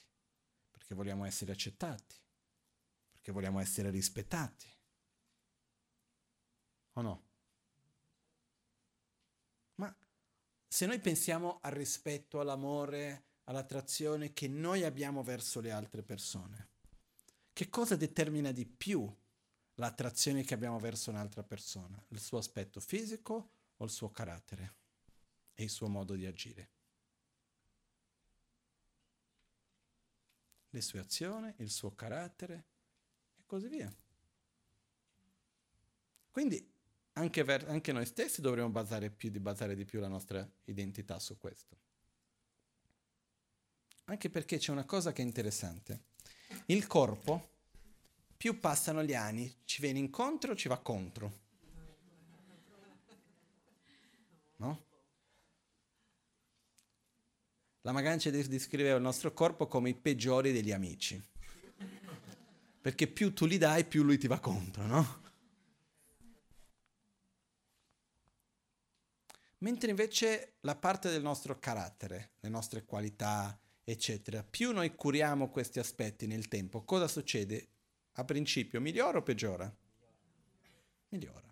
perché vogliamo essere accettati, perché vogliamo essere rispettati. O no? Ma se noi pensiamo al rispetto, all'amore, all'attrazione che noi abbiamo verso le altre persone, che cosa determina di più l'attrazione che abbiamo verso un'altra persona? Il suo aspetto fisico o il suo carattere e il suo modo di agire? Le sue azioni, il suo carattere e così via. Quindi anche, ver- anche noi stessi dovremmo basare, più, basare di più la nostra identità su questo. Anche perché c'è una cosa che è interessante. Il corpo, più passano gli anni, ci viene incontro o ci va contro? No? La Magancia descriveva il nostro corpo come i peggiori degli amici. Perché più tu li dai, più lui ti va contro, no? Mentre invece la parte del nostro carattere, le nostre qualità, eccetera, più noi curiamo questi aspetti nel tempo, cosa succede? A principio migliora o peggiora? Migliora.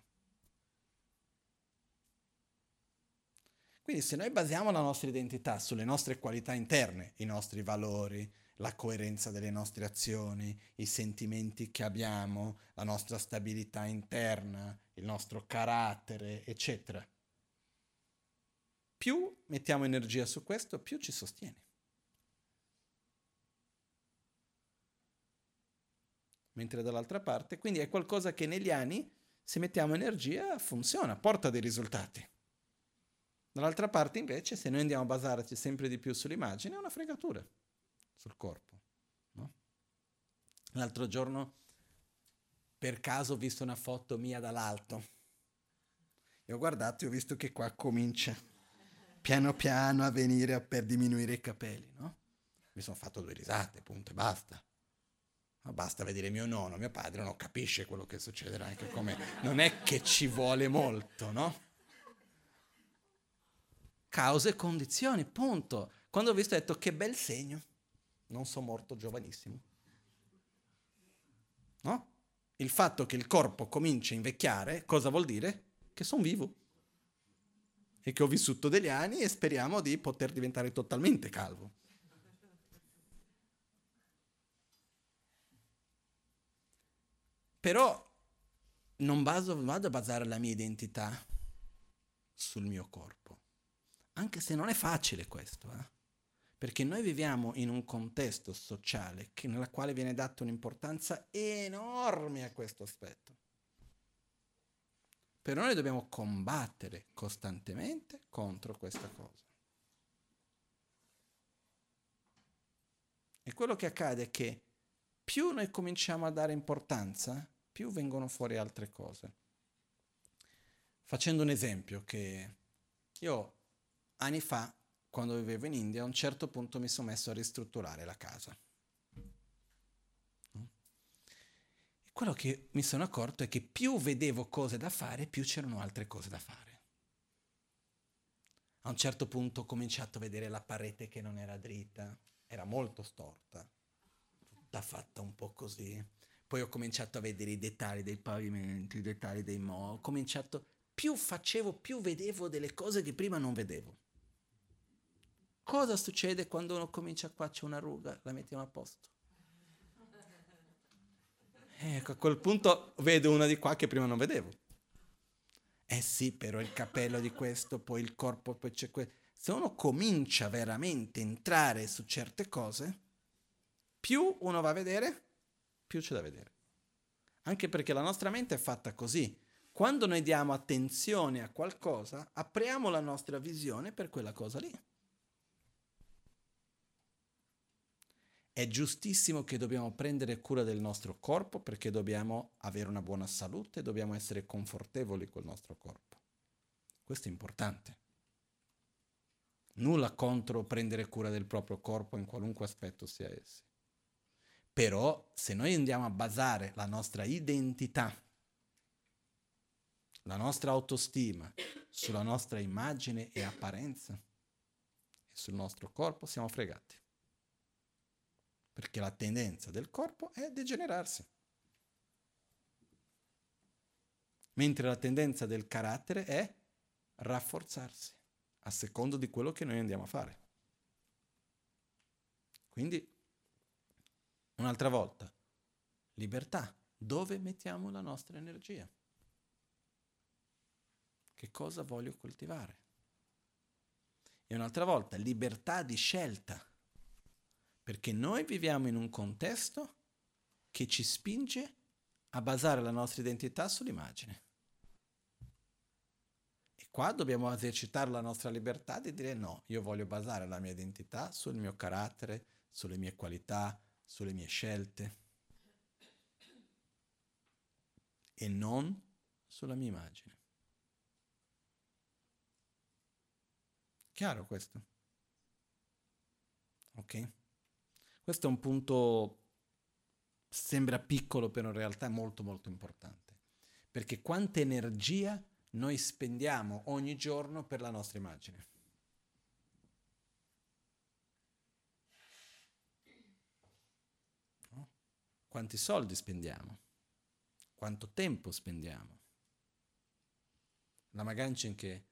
Quindi se noi basiamo la nostra identità sulle nostre qualità interne, i nostri valori, la coerenza delle nostre azioni, i sentimenti che abbiamo, la nostra stabilità interna, il nostro carattere, eccetera. Più mettiamo energia su questo, più ci sostiene. Mentre dall'altra parte, quindi è qualcosa che negli anni, se mettiamo energia, funziona, porta dei risultati. Dall'altra parte invece, se noi andiamo a basarci sempre di più sull'immagine, è una fregatura sul corpo. No? L'altro giorno, per caso, ho visto una foto mia dall'alto e ho guardato e ho visto che qua comincia piano piano a venire per diminuire i capelli. No? Mi sono fatto due risate, punto e basta. Ma basta vedere mio nonno, mio padre non capisce quello che succederà anche come. Non è che ci vuole molto, no? Cause e condizioni, punto. Quando ho visto ho detto che bel segno, non sono morto giovanissimo. No? Il fatto che il corpo comincia a invecchiare, cosa vuol dire? Che sono vivo e che ho vissuto degli anni e speriamo di poter diventare totalmente calvo. Però non vado, vado a basare la mia identità sul mio corpo. Anche se non è facile questo, eh? perché noi viviamo in un contesto sociale che, nella quale viene data un'importanza enorme a questo aspetto. Però noi dobbiamo combattere costantemente contro questa cosa. E quello che accade è che più noi cominciamo a dare importanza, più vengono fuori altre cose. Facendo un esempio che io anni fa, quando vivevo in India, a un certo punto mi sono messo a ristrutturare la casa. E quello che mi sono accorto è che più vedevo cose da fare, più c'erano altre cose da fare. A un certo punto ho cominciato a vedere la parete che non era dritta, era molto storta, tutta fatta un po' così. Poi ho cominciato a vedere i dettagli dei pavimenti, i dettagli dei mo, ho cominciato più facevo, più vedevo delle cose che prima non vedevo. Cosa succede quando uno comincia qua, c'è una ruga, la mettiamo a posto? Ecco, a quel punto vedo una di qua che prima non vedevo. Eh sì, però il capello di questo, poi il corpo, poi c'è questo. Se uno comincia veramente a entrare su certe cose, più uno va a vedere, più c'è da vedere. Anche perché la nostra mente è fatta così. Quando noi diamo attenzione a qualcosa, apriamo la nostra visione per quella cosa lì. È giustissimo che dobbiamo prendere cura del nostro corpo perché dobbiamo avere una buona salute, dobbiamo essere confortevoli col nostro corpo. Questo è importante. Nulla contro prendere cura del proprio corpo in qualunque aspetto sia esso. Però se noi andiamo a basare la nostra identità la nostra autostima sulla nostra immagine e apparenza e sul nostro corpo, siamo fregati. Perché la tendenza del corpo è degenerarsi. Mentre la tendenza del carattere è rafforzarsi a secondo di quello che noi andiamo a fare. Quindi, un'altra volta, libertà. Dove mettiamo la nostra energia? Che cosa voglio coltivare? E un'altra volta, libertà di scelta, perché noi viviamo in un contesto che ci spinge a basare la nostra identità sull'immagine. E qua dobbiamo esercitare la nostra libertà di dire no, io voglio basare la mia identità sul mio carattere, sulle mie qualità, sulle mie scelte e non sulla mia immagine. Chiaro questo? Ok? Questo è un punto, sembra piccolo, però in realtà è molto molto importante. Perché quanta energia noi spendiamo ogni giorno per la nostra immagine. No? Quanti soldi spendiamo? Quanto tempo spendiamo? La Magancin che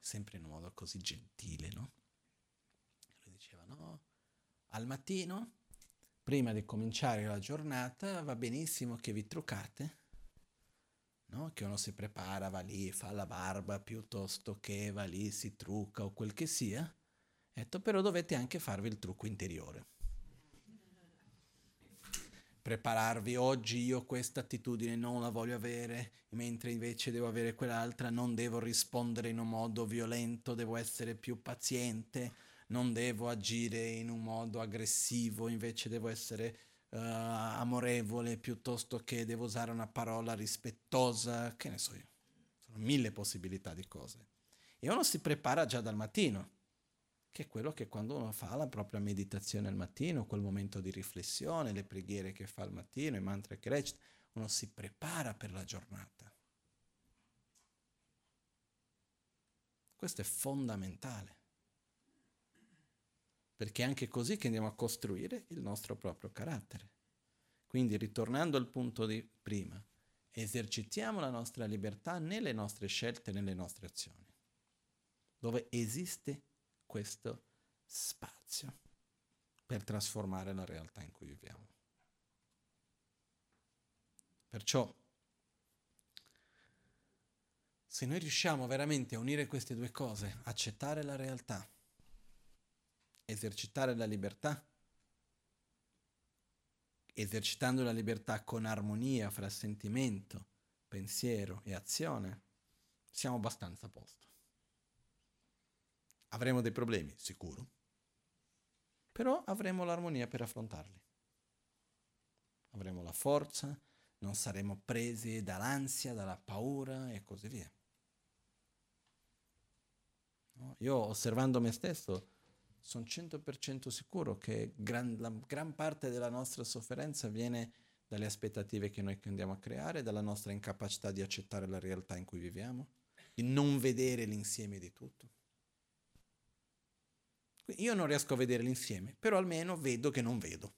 sempre in un modo così gentile, no? Lui diceva, no, al mattino, prima di cominciare la giornata, va benissimo che vi truccate, no? Che uno si prepara, va lì, fa la barba, piuttosto che va lì, si trucca o quel che sia. Detto, però dovete anche farvi il trucco interiore prepararvi oggi io questa attitudine non la voglio avere, mentre invece devo avere quell'altra, non devo rispondere in un modo violento, devo essere più paziente, non devo agire in un modo aggressivo, invece devo essere uh, amorevole piuttosto che devo usare una parola rispettosa, che ne so io. Sono mille possibilità di cose. E uno si prepara già dal mattino che è quello che quando uno fa la propria meditazione al mattino, quel momento di riflessione, le preghiere che fa al mattino, i mantra che recita, uno si prepara per la giornata. Questo è fondamentale, perché è anche così che andiamo a costruire il nostro proprio carattere. Quindi, ritornando al punto di prima, esercitiamo la nostra libertà nelle nostre scelte, nelle nostre azioni, dove esiste questo spazio per trasformare la realtà in cui viviamo. Perciò Se noi riusciamo veramente a unire queste due cose, accettare la realtà, esercitare la libertà, esercitando la libertà con armonia fra sentimento, pensiero e azione, siamo abbastanza a posto. Avremo dei problemi, sicuro, però avremo l'armonia per affrontarli. Avremo la forza, non saremo presi dall'ansia, dalla paura e così via. Io osservando me stesso sono 100% sicuro che gran, la gran parte della nostra sofferenza viene dalle aspettative che noi andiamo a creare, dalla nostra incapacità di accettare la realtà in cui viviamo, di non vedere l'insieme di tutto. Io non riesco a vedere l'insieme, però almeno vedo che non vedo.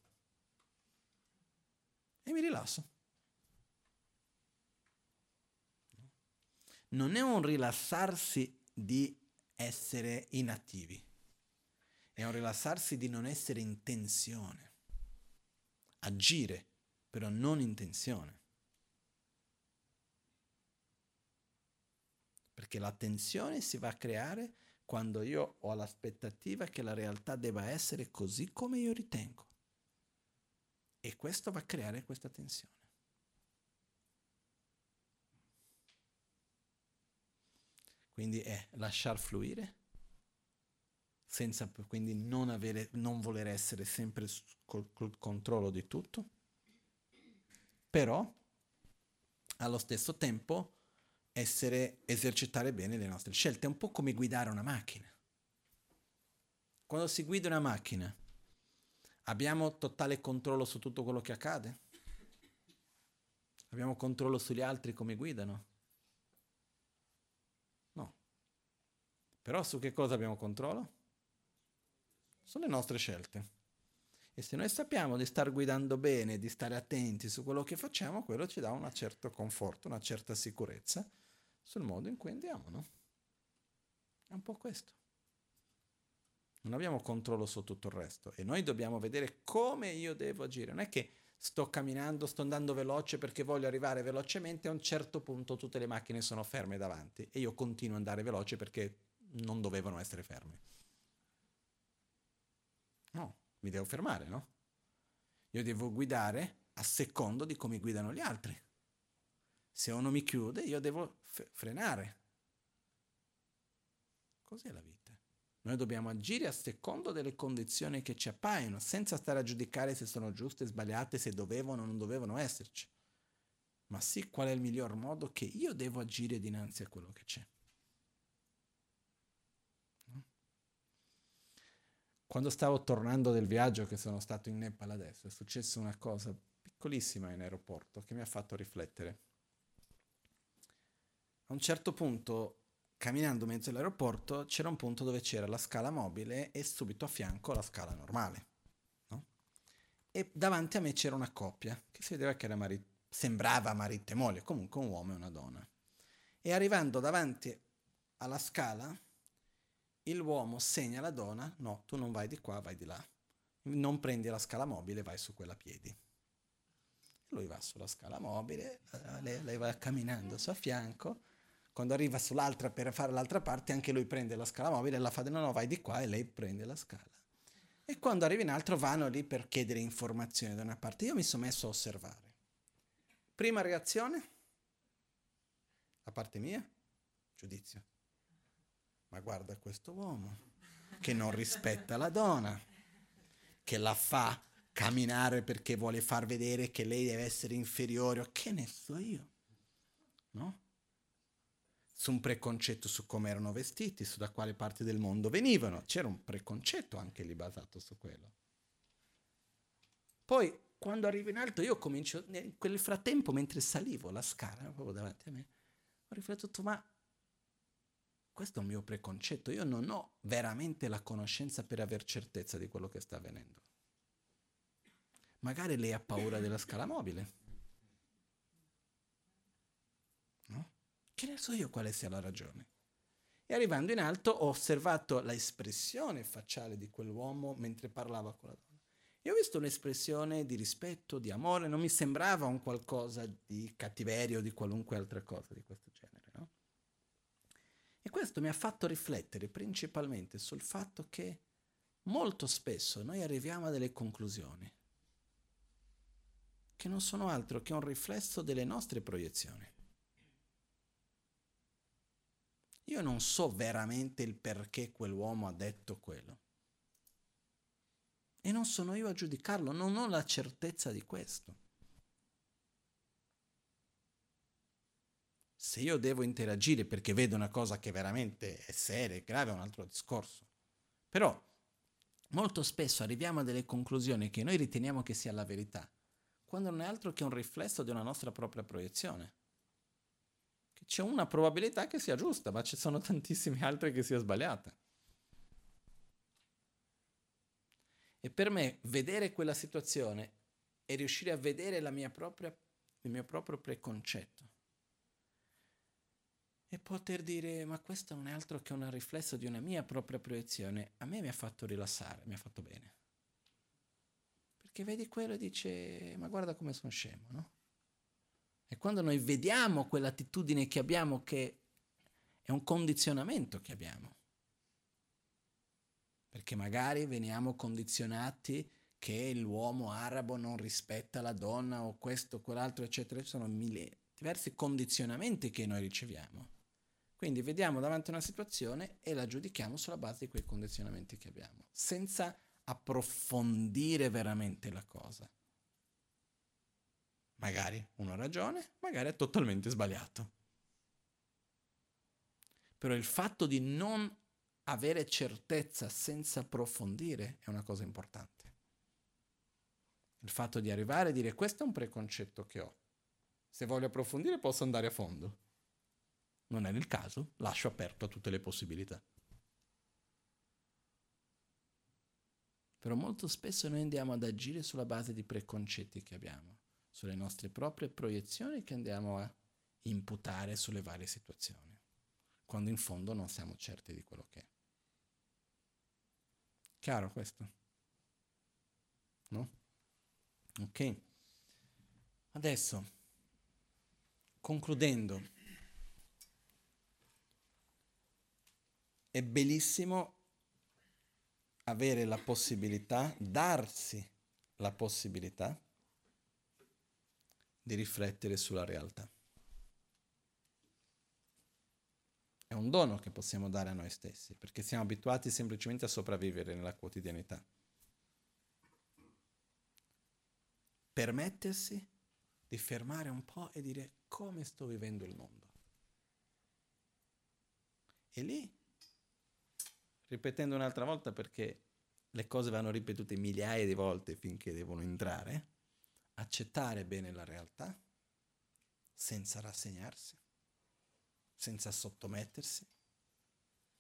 E mi rilasso. Non è un rilassarsi di essere inattivi, è un rilassarsi di non essere in tensione, agire, però non in tensione. Perché la tensione si va a creare quando io ho l'aspettativa che la realtà debba essere così come io ritengo. E questo va a creare questa tensione. Quindi è lasciar fluire, senza quindi non, avere, non voler essere sempre col, col controllo di tutto, però allo stesso tempo essere, esercitare bene le nostre scelte. È un po' come guidare una macchina. Quando si guida una macchina, abbiamo totale controllo su tutto quello che accade? Abbiamo controllo sugli altri come guidano? No. Però su che cosa abbiamo controllo? Sulle nostre scelte. E se noi sappiamo di star guidando bene, di stare attenti su quello che facciamo, quello ci dà un certo conforto, una certa sicurezza sul modo in cui andiamo, no? È un po' questo. Non abbiamo controllo su tutto il resto e noi dobbiamo vedere come io devo agire. Non è che sto camminando, sto andando veloce perché voglio arrivare velocemente, a un certo punto tutte le macchine sono ferme davanti e io continuo ad andare veloce perché non dovevano essere ferme. No, mi devo fermare, no? Io devo guidare a secondo di come guidano gli altri. Se uno mi chiude, io devo f- frenare. Così è la vita. Noi dobbiamo agire a secondo delle condizioni che ci appaiono, senza stare a giudicare se sono giuste, sbagliate, se dovevano o non dovevano esserci. Ma sì qual è il miglior modo che io devo agire dinanzi a quello che c'è. Quando stavo tornando del viaggio che sono stato in Nepal adesso, è successa una cosa piccolissima in aeroporto che mi ha fatto riflettere. A un certo punto, camminando mezzo all'aeroporto, c'era un punto dove c'era la scala mobile e subito a fianco la scala normale. No? E davanti a me c'era una coppia che si vedeva che era mari- sembrava marito e moglie, comunque un uomo e una donna. E arrivando davanti alla scala, l'uomo segna alla donna, no, tu non vai di qua, vai di là. Non prendi la scala mobile, vai su quella a piedi. Lui va sulla scala mobile, lei, lei va camminando a suo fianco, quando arriva sull'altra per fare l'altra parte, anche lui prende la scala mobile la fa, no, no, vai di qua e lei prende la scala. E quando arriva in altro vanno lì per chiedere informazioni da una parte. Io mi sono messo a osservare. Prima reazione, da parte mia, giudizio. Ma guarda questo uomo che non rispetta la donna, che la fa camminare perché vuole far vedere che lei deve essere inferiore, che ne so io, no? su un preconcetto su come erano vestiti, su da quale parte del mondo venivano. C'era un preconcetto anche lì basato su quello. Poi, quando arrivo in alto, io comincio, in quel frattempo, mentre salivo la scala, proprio davanti a me, ho riflettuto, ma questo è un mio preconcetto, io non ho veramente la conoscenza per aver certezza di quello che sta avvenendo. Magari lei ha paura della scala mobile. Che ne so io quale sia la ragione? E arrivando in alto ho osservato l'espressione facciale di quell'uomo mentre parlava con la donna. E ho visto un'espressione di rispetto, di amore, non mi sembrava un qualcosa di cattiverio o di qualunque altra cosa di questo genere, no? Questo mi ha fatto riflettere principalmente sul fatto che molto spesso noi arriviamo a delle conclusioni che non sono altro che un riflesso delle nostre proiezioni. Io non so veramente il perché quell'uomo ha detto quello. E non sono io a giudicarlo, non ho la certezza di questo. Se io devo interagire perché vedo una cosa che veramente è seria e grave è un altro discorso. Però molto spesso arriviamo a delle conclusioni che noi riteniamo che sia la verità, quando non è altro che un riflesso di una nostra propria proiezione. Che c'è una probabilità che sia giusta, ma ci sono tantissime altre che sia sbagliata. E per me vedere quella situazione e riuscire a vedere propria, il mio proprio preconcetto e poter dire ma questo non è altro che un riflesso di una mia propria proiezione, a me mi ha fatto rilassare, mi ha fatto bene. Perché vedi quello e dice ma guarda come sono scemo, no? E quando noi vediamo quell'attitudine che abbiamo che è un condizionamento che abbiamo, perché magari veniamo condizionati che l'uomo arabo non rispetta la donna o questo quell'altro, eccetera, ci sono mille, diversi condizionamenti che noi riceviamo. Quindi vediamo davanti una situazione e la giudichiamo sulla base di quei condizionamenti che abbiamo, senza approfondire veramente la cosa. Magari uno ha ragione, magari è totalmente sbagliato. Però il fatto di non avere certezza senza approfondire è una cosa importante. Il fatto di arrivare e dire questo è un preconcetto che ho. Se voglio approfondire posso andare a fondo non è nel caso, lascio aperto a tutte le possibilità. Però molto spesso noi andiamo ad agire sulla base di preconcetti che abbiamo, sulle nostre proprie proiezioni che andiamo a imputare sulle varie situazioni, quando in fondo non siamo certi di quello che è. Chiaro questo? No? Ok. Adesso, concludendo, è bellissimo avere la possibilità, darsi la possibilità di riflettere sulla realtà. È un dono che possiamo dare a noi stessi, perché siamo abituati semplicemente a sopravvivere nella quotidianità. Permettersi di fermare un po' e dire come sto vivendo il mondo. E lì ripetendo un'altra volta perché le cose vanno ripetute migliaia di volte finché devono entrare, accettare bene la realtà senza rassegnarsi, senza sottomettersi,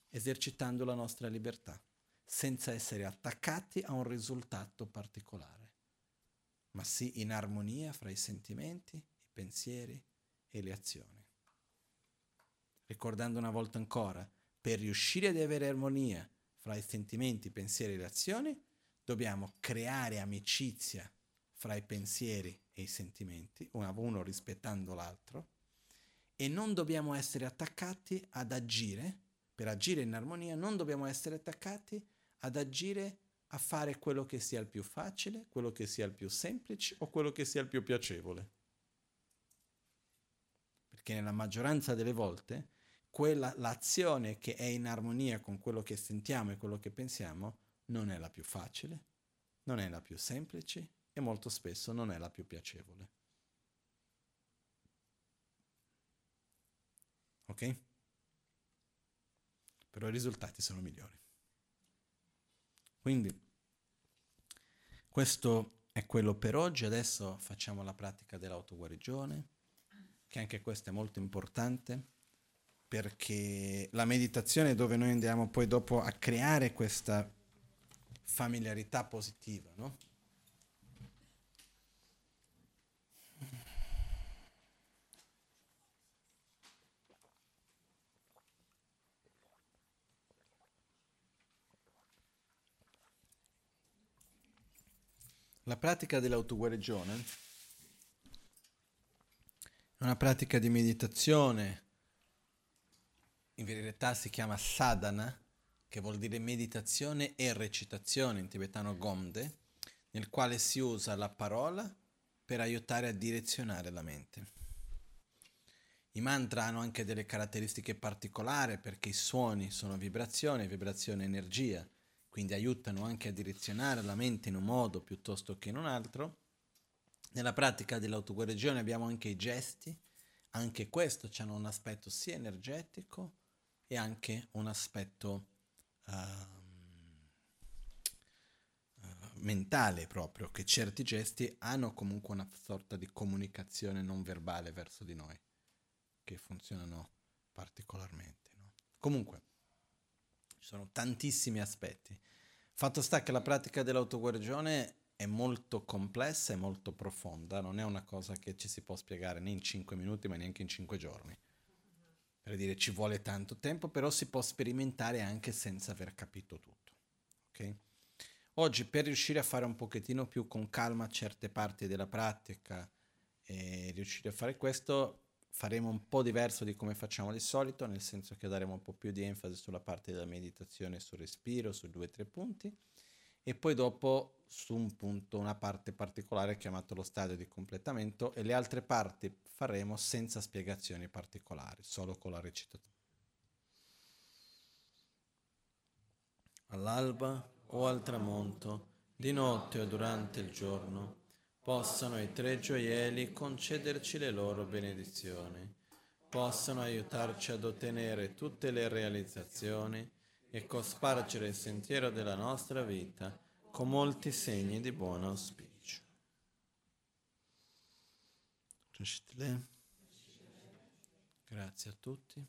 esercitando la nostra libertà, senza essere attaccati a un risultato particolare, ma sì in armonia fra i sentimenti, i pensieri e le azioni. Ricordando una volta ancora, per riuscire ad avere armonia fra i sentimenti, i pensieri e le azioni, dobbiamo creare amicizia fra i pensieri e i sentimenti, uno rispettando l'altro, e non dobbiamo essere attaccati ad agire, per agire in armonia, non dobbiamo essere attaccati ad agire a fare quello che sia il più facile, quello che sia il più semplice o quello che sia il più piacevole. Perché nella maggioranza delle volte quella, l'azione che è in armonia con quello che sentiamo e quello che pensiamo non è la più facile, non è la più semplice e molto spesso non è la più piacevole. Ok? Però i risultati sono migliori. Quindi questo è quello per oggi, adesso facciamo la pratica dell'autoguarigione, che anche questo è molto importante perché la meditazione è dove noi andiamo poi dopo a creare questa familiarità positiva, no? La pratica dell'autoguarigione è una pratica di meditazione in verità si chiama sadhana, che vuol dire meditazione e recitazione in tibetano gomde, nel quale si usa la parola per aiutare a direzionare la mente. I mantra hanno anche delle caratteristiche particolari perché i suoni sono vibrazione, vibrazione energia, quindi aiutano anche a direzionare la mente in un modo piuttosto che in un altro. Nella pratica dell'autoguarigione abbiamo anche i gesti, anche questo hanno un aspetto sia energetico e anche un aspetto uh, mentale proprio, che certi gesti hanno comunque una sorta di comunicazione non verbale verso di noi che funzionano particolarmente. No? Comunque, ci sono tantissimi aspetti. Fatto sta che la pratica dell'autoguarigione è molto complessa e molto profonda, non è una cosa che ci si può spiegare né in 5 minuti ma neanche in 5 giorni. Per dire ci vuole tanto tempo, però si può sperimentare anche senza aver capito tutto. Okay? Oggi per riuscire a fare un pochettino più con calma certe parti della pratica e riuscire a fare questo, faremo un po' diverso di come facciamo di solito, nel senso che daremo un po' più di enfasi sulla parte della meditazione sul respiro, su due o tre punti, e poi dopo su un punto, una parte particolare chiamato lo stadio di completamento e le altre parti faremo senza spiegazioni particolari, solo con la recitazione. All'alba o al tramonto, di notte o durante il giorno, possano i tre gioielli concederci le loro benedizioni, possano aiutarci ad ottenere tutte le realizzazioni e cospargere il sentiero della nostra vita con molti segni di buon auspicio. Grazie a tutti.